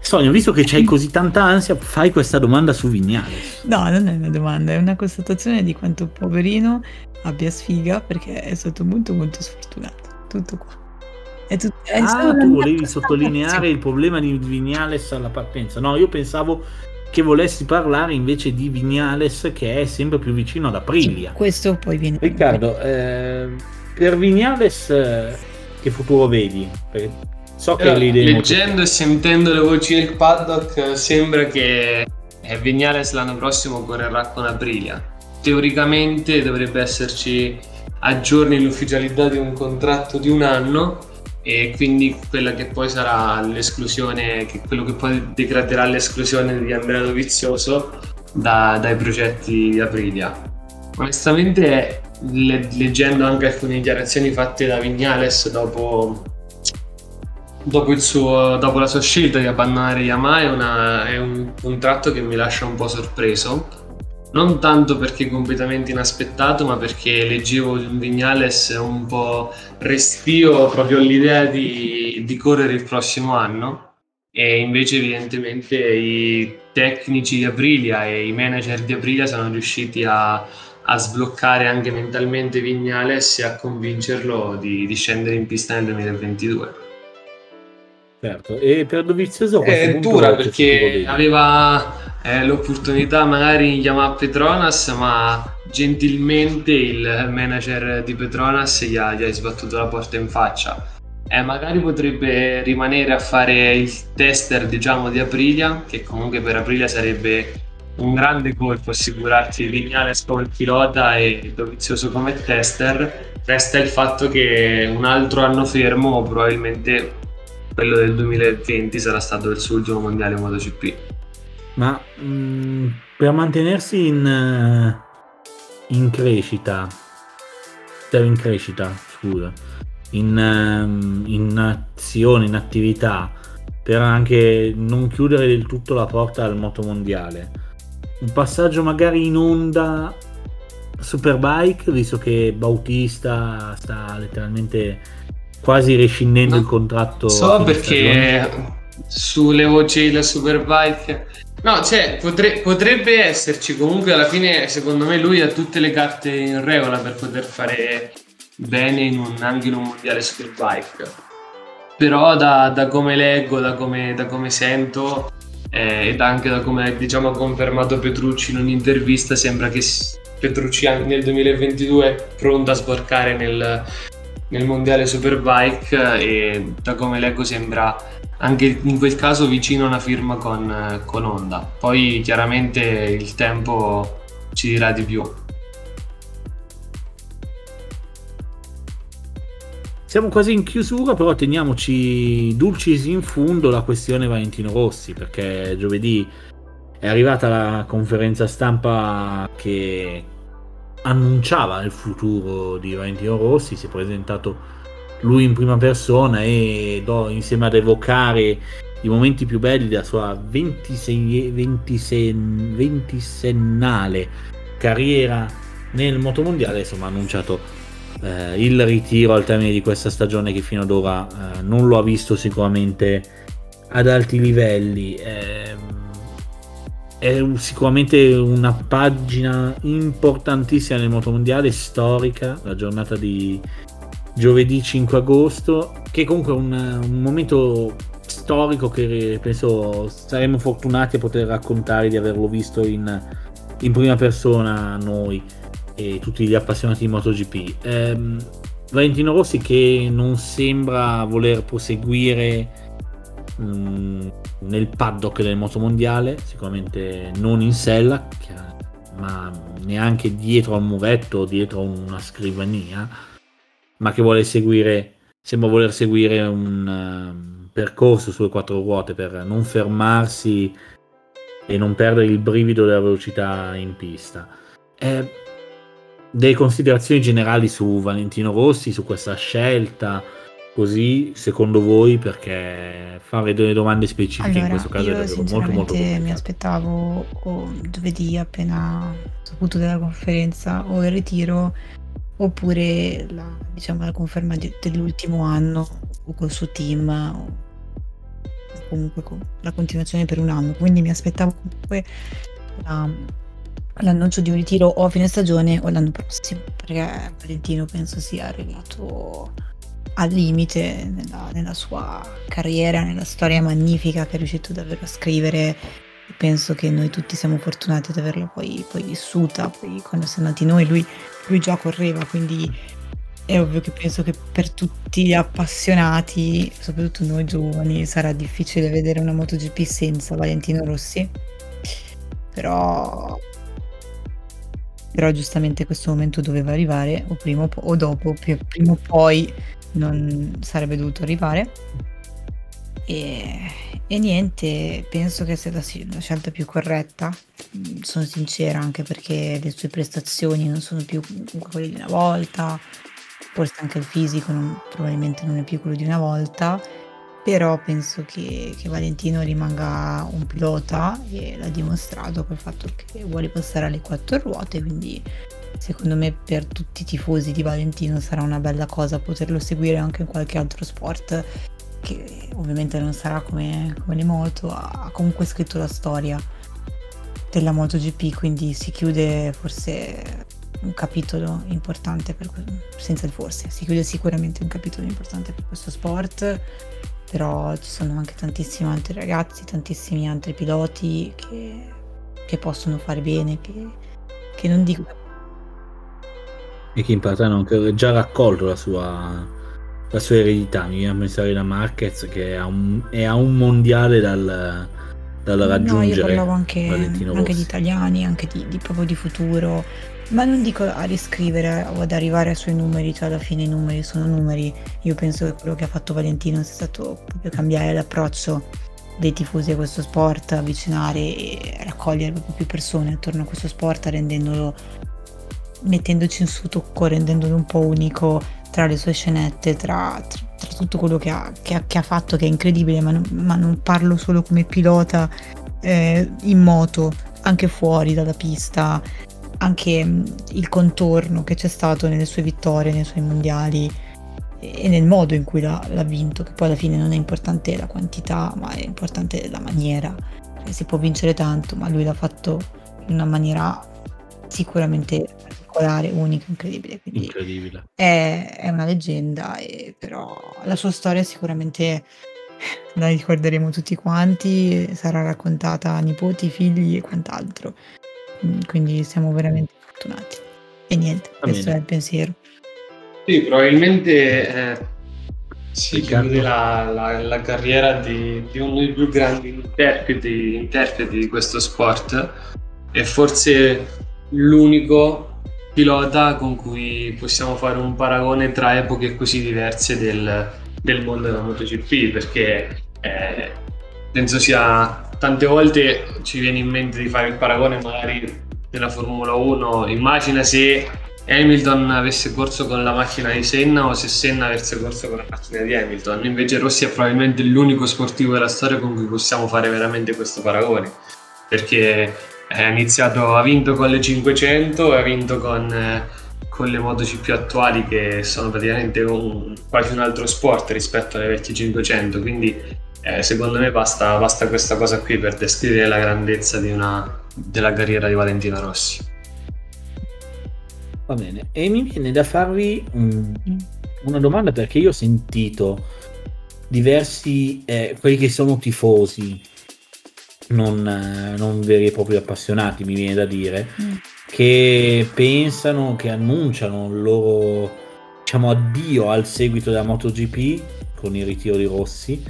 Sonia, visto che c'hai così tanta ansia, fai questa domanda su Vignales. No, non è una domanda, è una constatazione di quanto poverino abbia sfiga perché è stato molto molto sfortunato. Tutto qua. È tut- è Ah, tu volevi sottolineare il problema di Vignales alla partenza. No, io pensavo che volessi parlare invece di Vignales che è sempre più vicino ad Aprilia. Questo poi viene. Riccardo, eh, per Vignales eh, che futuro vedi? Perché so che molto- leggendo e sentendo le voci del paddock eh, sembra che eh, Vignales l'anno prossimo correrà con Aprilia. Teoricamente dovrebbe esserci a giorni l'ufficialità di un contratto di un anno e quindi quella che poi sarà l'esclusione, che quello che poi degraderà l'esclusione di Andrea Dovizioso da- dai progetti di Aprilia. Onestamente, le- leggendo anche alcune dichiarazioni fatte da Vignales dopo dopo, suo- dopo la sua scelta di abbandonare Yamaha è, una- è un contratto che mi lascia un po' sorpreso. Non tanto perché completamente inaspettato, ma perché leggevo in Vignales un po' restio proprio all'idea di, di correre il prossimo anno. E invece, evidentemente, i tecnici di Aprilia e i manager di Aprilia sono riusciti a, a sbloccare anche mentalmente Vignales e a convincerlo di, di scendere in pista nel 2022. Certo. E per Dovizioso È dura perché aveva eh, l'opportunità magari in Yamaha Petronas, ma gentilmente il manager di Petronas gli ha, gli ha sbattuto la porta in faccia. Eh, magari potrebbe rimanere a fare il tester, diciamo, di Aprilia, che comunque per Aprilia sarebbe un grande colpo assicurarsi Vignales come pilota e Dovizioso come tester. Resta il fatto che un altro anno fermo probabilmente quello del 2020 sarà stato il suo ultimo mondiale MotoGP. Ma mh, per mantenersi in, eh, in crescita, cioè in crescita, scusa, in, ehm, in azione, in attività, per anche non chiudere del tutto la porta al motomondiale, un passaggio magari in onda Superbike, visto che Bautista sta letteralmente quasi rescindendo No, il contratto. So stagione. perché sulle voci del Superbike. No, cioè, potre- potrebbe esserci comunque alla fine, secondo me, lui ha tutte le carte in regola per poter fare bene in un- anche in un mondiale Superbike. Però da, da come leggo, da come, da come sento eh, ed anche da come diciamo, ha confermato Petrucci in un'intervista, sembra che Petrucci anche nel 2022 è pronto a sbarcare nel, nel mondiale Superbike e da come leggo sembra anche in quel caso vicino a una firma con, eh, con Honda. Poi chiaramente il tempo ci dirà di più. Siamo quasi in chiusura, però teniamoci dulcis in fondo la questione Valentino Rossi, perché giovedì è arrivata la conferenza stampa che annunciava il futuro di Valentino Rossi, si è presentato lui in prima persona e do- insieme ad evocare i momenti più belli della sua 26, 26 ventisennale carriera nel motomondiale, insomma ha annunciato eh, il ritiro al termine di questa stagione che fino ad ora eh, non lo ha visto sicuramente ad alti livelli. Ehm, è sicuramente una pagina importantissima nel motomondiale, storica, la giornata di giovedì 5 agosto, che comunque è un, un momento storico che penso saremmo fortunati a poter raccontare di averlo visto in, in prima persona noi e tutti gli appassionati di MotoGP. Ehm, Valentino Rossi che non sembra voler proseguire mh, nel paddock del motomondiale, sicuramente non in sella, ma neanche dietro a un muretto o dietro a una scrivania, ma che vuole seguire, sembra voler seguire un uh, percorso sulle quattro ruote per non fermarsi e non perdere il brivido della velocità in pista. Eh, delle considerazioni generali su Valentino Rossi, su questa scelta, così secondo voi, perché fare delle domande specifiche allora, in questo caso io è davvero molto molto mi aspettavo o giovedì appena saputo della conferenza o il ritiro oppure la, diciamo, la conferma di, dell'ultimo anno o col suo team o comunque con la continuazione per un anno quindi mi aspettavo comunque la, l'annuncio di un ritiro o a fine stagione o l'anno prossimo, perché Valentino penso sia arrivato al limite nella, nella sua carriera, nella storia magnifica che è riuscito davvero a scrivere. Penso che noi tutti siamo fortunati ad averla poi, poi vissuta, poi quando siamo nati noi lui, lui già correva, quindi è ovvio che penso che per tutti gli appassionati, soprattutto noi giovani, sarà difficile vedere una MotoGP senza Valentino Rossi. Però però giustamente questo momento doveva arrivare o prima o, po- o dopo, prima o poi non sarebbe dovuto arrivare. E, e, niente, penso che sia la, la scelta più corretta. Mm, sono sincera anche perché le sue prestazioni non sono più quelle di una volta, forse anche il fisico non, probabilmente non è più quello di una volta. Però penso che, che, Valentino rimanga un pilota e l'ha dimostrato col fatto che vuole passare alle quattro ruote, quindi secondo me per tutti i tifosi di Valentino sarà una bella cosa poterlo seguire anche in qualche altro sport che ovviamente non sarà come, come le moto, ha comunque scritto la storia della MotoGP, quindi si chiude forse un capitolo importante per senza il forse, si chiude sicuramente un capitolo importante per questo sport però ci sono anche tantissimi altri ragazzi, tantissimi altri piloti che, che possono fare bene, che, che, non dico... E che in parte hanno anche già raccolto la sua, la sua eredità, mi viene a pensare da Marquez che è a un, è a un mondiale dal, dal raggiungere. No, io parlavo anche, anche di italiani, anche di, di proprio di futuro ma non dico a riscrivere o ad arrivare ai suoi numeri, cioè alla fine i numeri sono numeri. Io penso che quello che ha fatto Valentino sia stato proprio cambiare l'approccio dei tifosi a questo sport, avvicinare e raccogliere proprio più persone attorno a questo sport, rendendolo, mettendoci in suo tocco, rendendolo un po' unico tra le sue scenette, tra, tra, tra tutto quello che ha, che, che ha, fatto, che è incredibile, ma non, ma non parlo solo come pilota eh, in moto, anche fuori dalla pista, anche mm, il contorno che c'è stato nelle sue vittorie, nei suoi mondiali e nel modo in cui l'ha, l'ha vinto, che poi alla fine non è importante la quantità, ma è importante la maniera. Cioè, si può vincere tanto, ma lui l'ha fatto in una maniera sicuramente particolare, unica, incredibile. Quindi incredibile. È, è una leggenda, e, però la sua storia sicuramente la ricorderemo tutti quanti, sarà raccontata a nipoti, figli e quant'altro. Mm, quindi siamo veramente fortunati. E niente, Va questo bene. è il pensiero. Sì, probabilmente eh, si chiude la, la, la, carriera di, di, uno dei più grandi interpreti, interpreti di questo sport e forse l'unico pilota con cui possiamo fare un paragone tra epoche così diverse del, del mondo della MotoGP perché eh, penso sia tante volte ci viene in mente di fare il paragone magari della Formula 1 immagina se Hamilton avesse corso con la macchina di Senna o se Senna avesse corso con la macchina di Hamilton. Invece Rossi è probabilmente l'unico sportivo della storia con cui possiamo fare veramente questo paragone perché ha iniziato, ha vinto con le 500 ha vinto con, eh, con le MotoGP attuali che sono praticamente un, quasi un altro sport rispetto alle vecchie 500 quindi eh, secondo me basta, basta, questa cosa qui per descrivere la grandezza una, della carriera di Valentino Rossi. Va bene, e mi viene da farvi um, una domanda perché io ho sentito diversi, eh, quelli che sono tifosi, non, eh, non, veri e propri appassionati, mi viene da dire, mm. che pensano, che annunciano il loro diciamo, addio al seguito della MotoGP con il ritiro di Rossi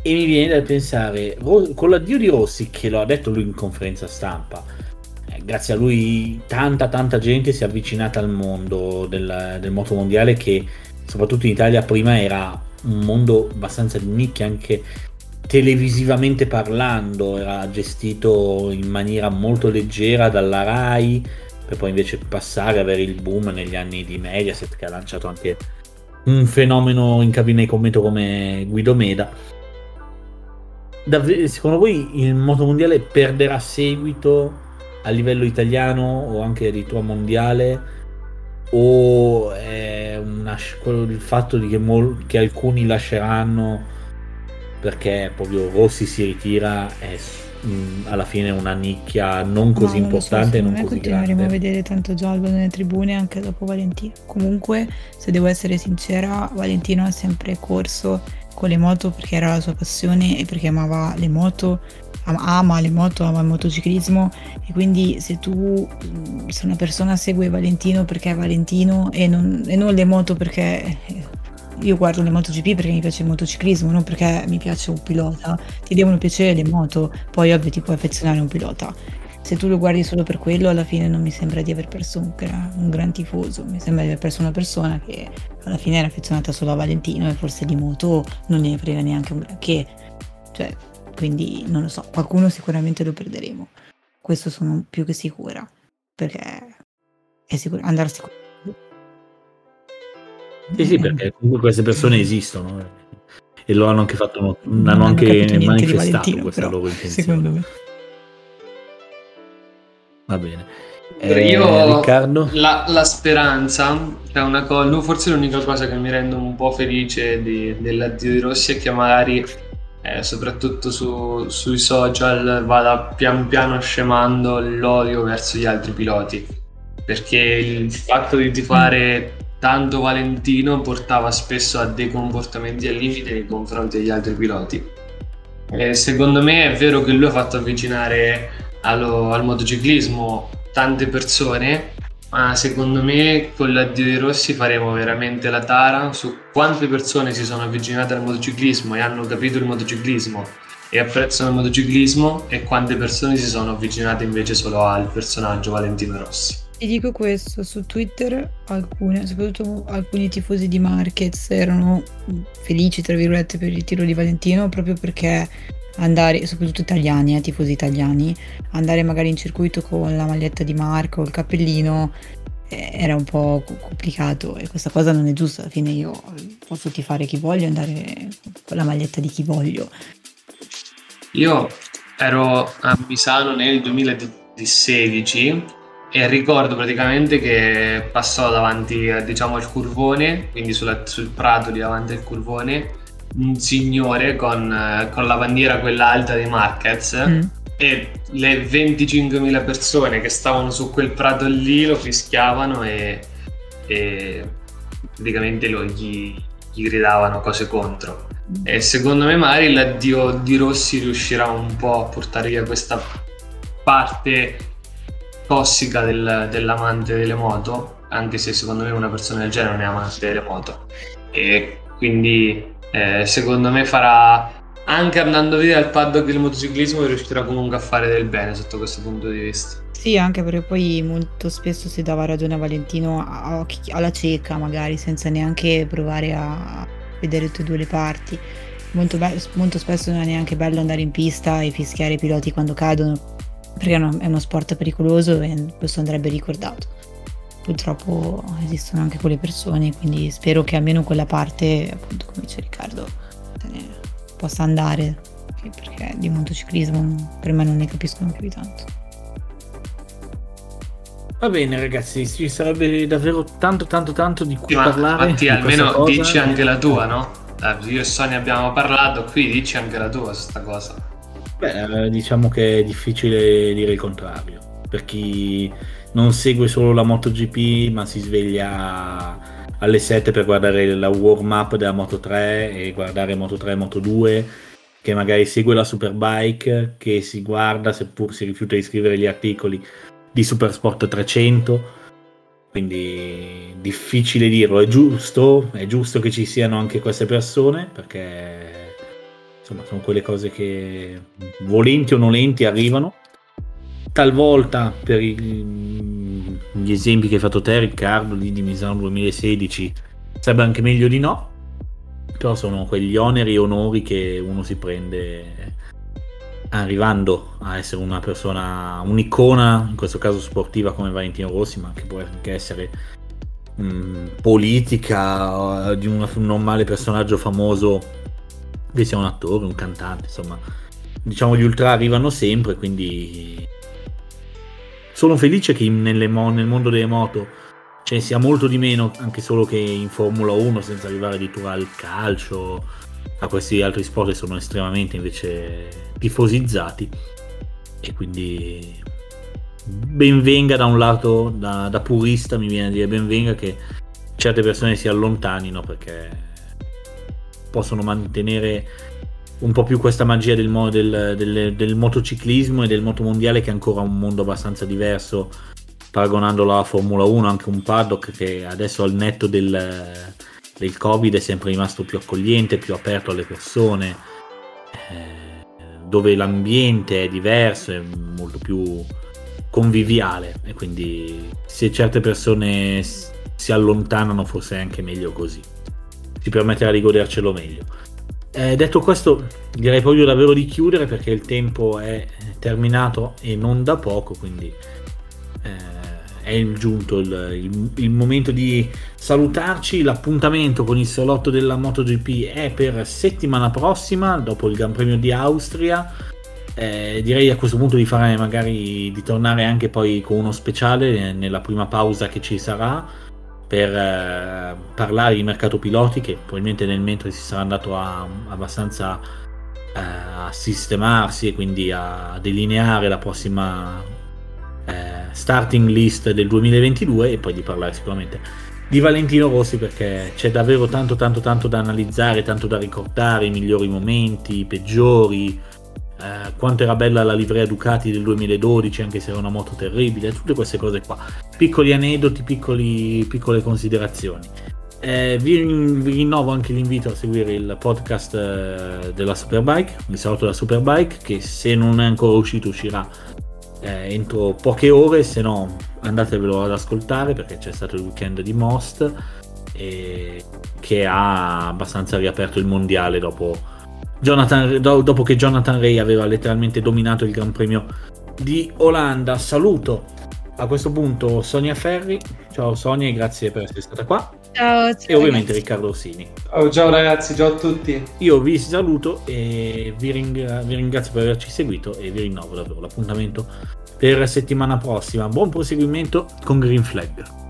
e mi viene da pensare, con l'addio di Rossi, che lo ha detto lui in conferenza stampa, grazie a lui tanta tanta gente si è avvicinata al mondo del, del moto mondiale che soprattutto in Italia prima era un mondo abbastanza di nicchia anche televisivamente parlando era gestito in maniera molto leggera dalla RAI per poi invece passare a avere il boom negli anni di Mediaset che ha lanciato anche un fenomeno in cabina di commento come Guido Meda. Davvero, secondo voi il moto mondiale perderà seguito a livello italiano o anche addirittura mondiale? O è una, il fatto di che, mol, che, alcuni lasceranno perché proprio Rossi si ritira è mh, alla fine una nicchia non così non importante so, e non così continueremo a vedere tanto giallo nelle tribune anche dopo Valentino comunque se devo essere sincera Valentino ha sempre corso con le moto perché era la sua passione e perché amava le moto, ama le moto, ama il motociclismo e quindi se tu, se una persona segue Valentino perché è Valentino e non, e non le moto perché io guardo le MotoGP perché mi piace il motociclismo, non perché mi piace un pilota, ti devono piacere le moto, poi ovvio ti puoi affezionare a un pilota se tu lo guardi solo per quello, alla fine non mi sembra di aver perso un, un, gran tifoso, mi sembra di aver perso una persona che alla fine era affezionata solo a Valentino e forse di moto non ne frega neanche un granché. Cioè, quindi non lo so, qualcuno sicuramente lo perderemo. Questo sono più che sicura, perché è sicuro andare sicuro. Sì, sì, perché comunque queste persone esistono eh. e lo hanno anche fatto, non hanno anche manifestato questa però, loro intenzione. Secondo me. Va bene. Eh, Io Riccardo? La, la speranza è una cosa, forse l'unica cosa che mi rende un po' felice di, dell'addio di Rossi è che magari eh, soprattutto su, sui social vada pian piano scemando l'odio verso gli altri piloti perché il fatto di tifare tanto Valentino portava spesso a dei comportamenti al limite nei confronti degli altri piloti e secondo me è vero che lui ha fatto avvicinare allo, al motociclismo tante persone, ma secondo me con l'addio di Rossi faremo veramente la tara su quante persone si sono avvicinate al motociclismo e hanno capito il motociclismo e apprezzano il motociclismo e quante persone si sono avvicinate invece solo al personaggio Valentino Rossi. Ti dico questo, su Twitter alcune, soprattutto alcuni tifosi di Marquez erano felici, tra virgolette, per il tiro di Valentino proprio perché andare, soprattutto italiani, eh, tifosi italiani, andare magari in circuito con la maglietta di Marco, il cappellino, eh, era un po' complicato e questa cosa non è giusta, alla fine io posso tifare chi voglio andare con la maglietta di chi voglio. Io ero a Misano nel 2016 e ricordo praticamente che passò davanti diciamo al curvone, quindi sulla, sul prato di davanti al curvone un signore con, eh, con la bandiera quella alta di Marquez mm. e le 25.000 persone che stavano su quel prato lì lo fischiavano e, e praticamente lo, gli, gli gridavano cose contro. E secondo me magari l'addio di Rossi riuscirà un po' a portare via questa parte tossica del, dell'amante delle moto, anche se secondo me una persona del genere non è amante delle moto. E quindi eh, secondo me farà anche andando via dal paddock del motociclismo riuscirà comunque a fare del bene sotto questo punto di vista. Sì, anche perché poi molto spesso si dava ragione a Valentino alla cieca, magari senza neanche provare a vedere tutte e due le parti. Molto, be- molto spesso non è neanche bello andare in pista e fischiare i piloti quando cadono, perché è uno, è uno sport pericoloso e questo andrebbe ricordato purtroppo esistono anche quelle persone, quindi spero che almeno quella parte, appunto come dice Riccardo, se ne possa andare, perché di motociclismo per me non ne capiscono più di tanto. Va bene ragazzi, ci sarebbe davvero tanto tanto tanto di cui sì, parlare. Infatti almeno dici anche la tua, no? Io e Sonia abbiamo parlato, qui dici anche la tua su sta cosa. Beh, diciamo che è difficile dire il contrario, per chi non segue solo la MotoGP ma si sveglia alle 7 per guardare la warm up della Moto 3 e guardare Moto 3 e Moto 2 che magari segue la Superbike che si guarda seppur si rifiuta di scrivere gli articoli di Supersport 300 quindi difficile dirlo. È giusto è giusto che ci siano anche queste persone perché insomma sono quelle cose che volenti o nolenti arrivano. Talvolta per i, gli esempi che hai fatto te Riccardo di, di Misano 2016 sarebbe anche meglio di no però sono quegli oneri e onori che uno si prende arrivando a essere una persona, un'icona, in questo caso sportiva come Valentino Rossi, ma che può anche essere mh, mm, politica, di un non male personaggio famoso, che sia un attore, un cantante, insomma. Diciamo gli ultra arrivano sempre, quindi sono felice che mo- nel mondo delle moto ce ne sia molto di meno, anche solo che in Formula 1, senza arrivare addirittura al calcio, a questi altri sport che sono estremamente invece tifosizzati e quindi benvenga da un lato da, da, purista mi viene a dire benvenga che certe persone si allontanino perché possono mantenere un po' più questa magia del, del, del, del motociclismo e del motomondiale che è ancora un mondo abbastanza diverso paragonandolo alla Formula 1 anche un paddock che adesso al netto del, del Covid è sempre rimasto più accogliente, più aperto alle persone, eh, dove l'ambiente è diverso, è molto più conviviale. E quindi se certe persone si allontanano forse è anche meglio così, ci permetterà di godercelo meglio. Eh, detto questo, direi proprio davvero di chiudere perché il tempo è terminato e non da poco, quindi eh, è giunto il, il, il, momento di salutarci. L'appuntamento con il salotto della MotoGP è per settimana prossima, dopo il Gran Premio di Austria. Eh, direi a questo punto di fare magari di tornare anche poi con uno speciale nella prima pausa che ci sarà per eh, parlare di mercato piloti che probabilmente nel mentre si sarà andato a, abbastanza eh, a sistemarsi e quindi a delineare la prossima eh, starting list del 2022 e poi di parlare sicuramente di Valentino Rossi perché c'è davvero tanto tanto tanto da analizzare, tanto da ricordare, i migliori momenti, i peggiori, eh, quanto era bella la livrea Ducati del 2012 anche se era una moto terribile, tutte queste cose qua, piccoli aneddoti, piccoli, piccole considerazioni. Eh, vi, vi, rinnovo anche l'invito a seguire il podcast eh, della Superbike, il saluto della Superbike che se non è ancora uscito uscirà eh, entro poche ore, se no andatevelo ad ascoltare perché c'è stato il weekend di Most che ha abbastanza riaperto il mondiale dopo, Jonathan, do, dopo che Jonathan Ray aveva letteralmente dominato il Gran Premio di Olanda. Saluto a questo punto Sonia Ferri. Ciao Sonia e grazie per essere stata qua. Ciao, ciao e ovviamente ragazzi. Riccardo Orsini. Oh, ciao ragazzi, ciao a tutti. Io vi saluto e vi, ring- vi ringrazio per averci seguito e vi rinnovo davvero l'appuntamento per settimana prossima. Buon proseguimento con Green Flag.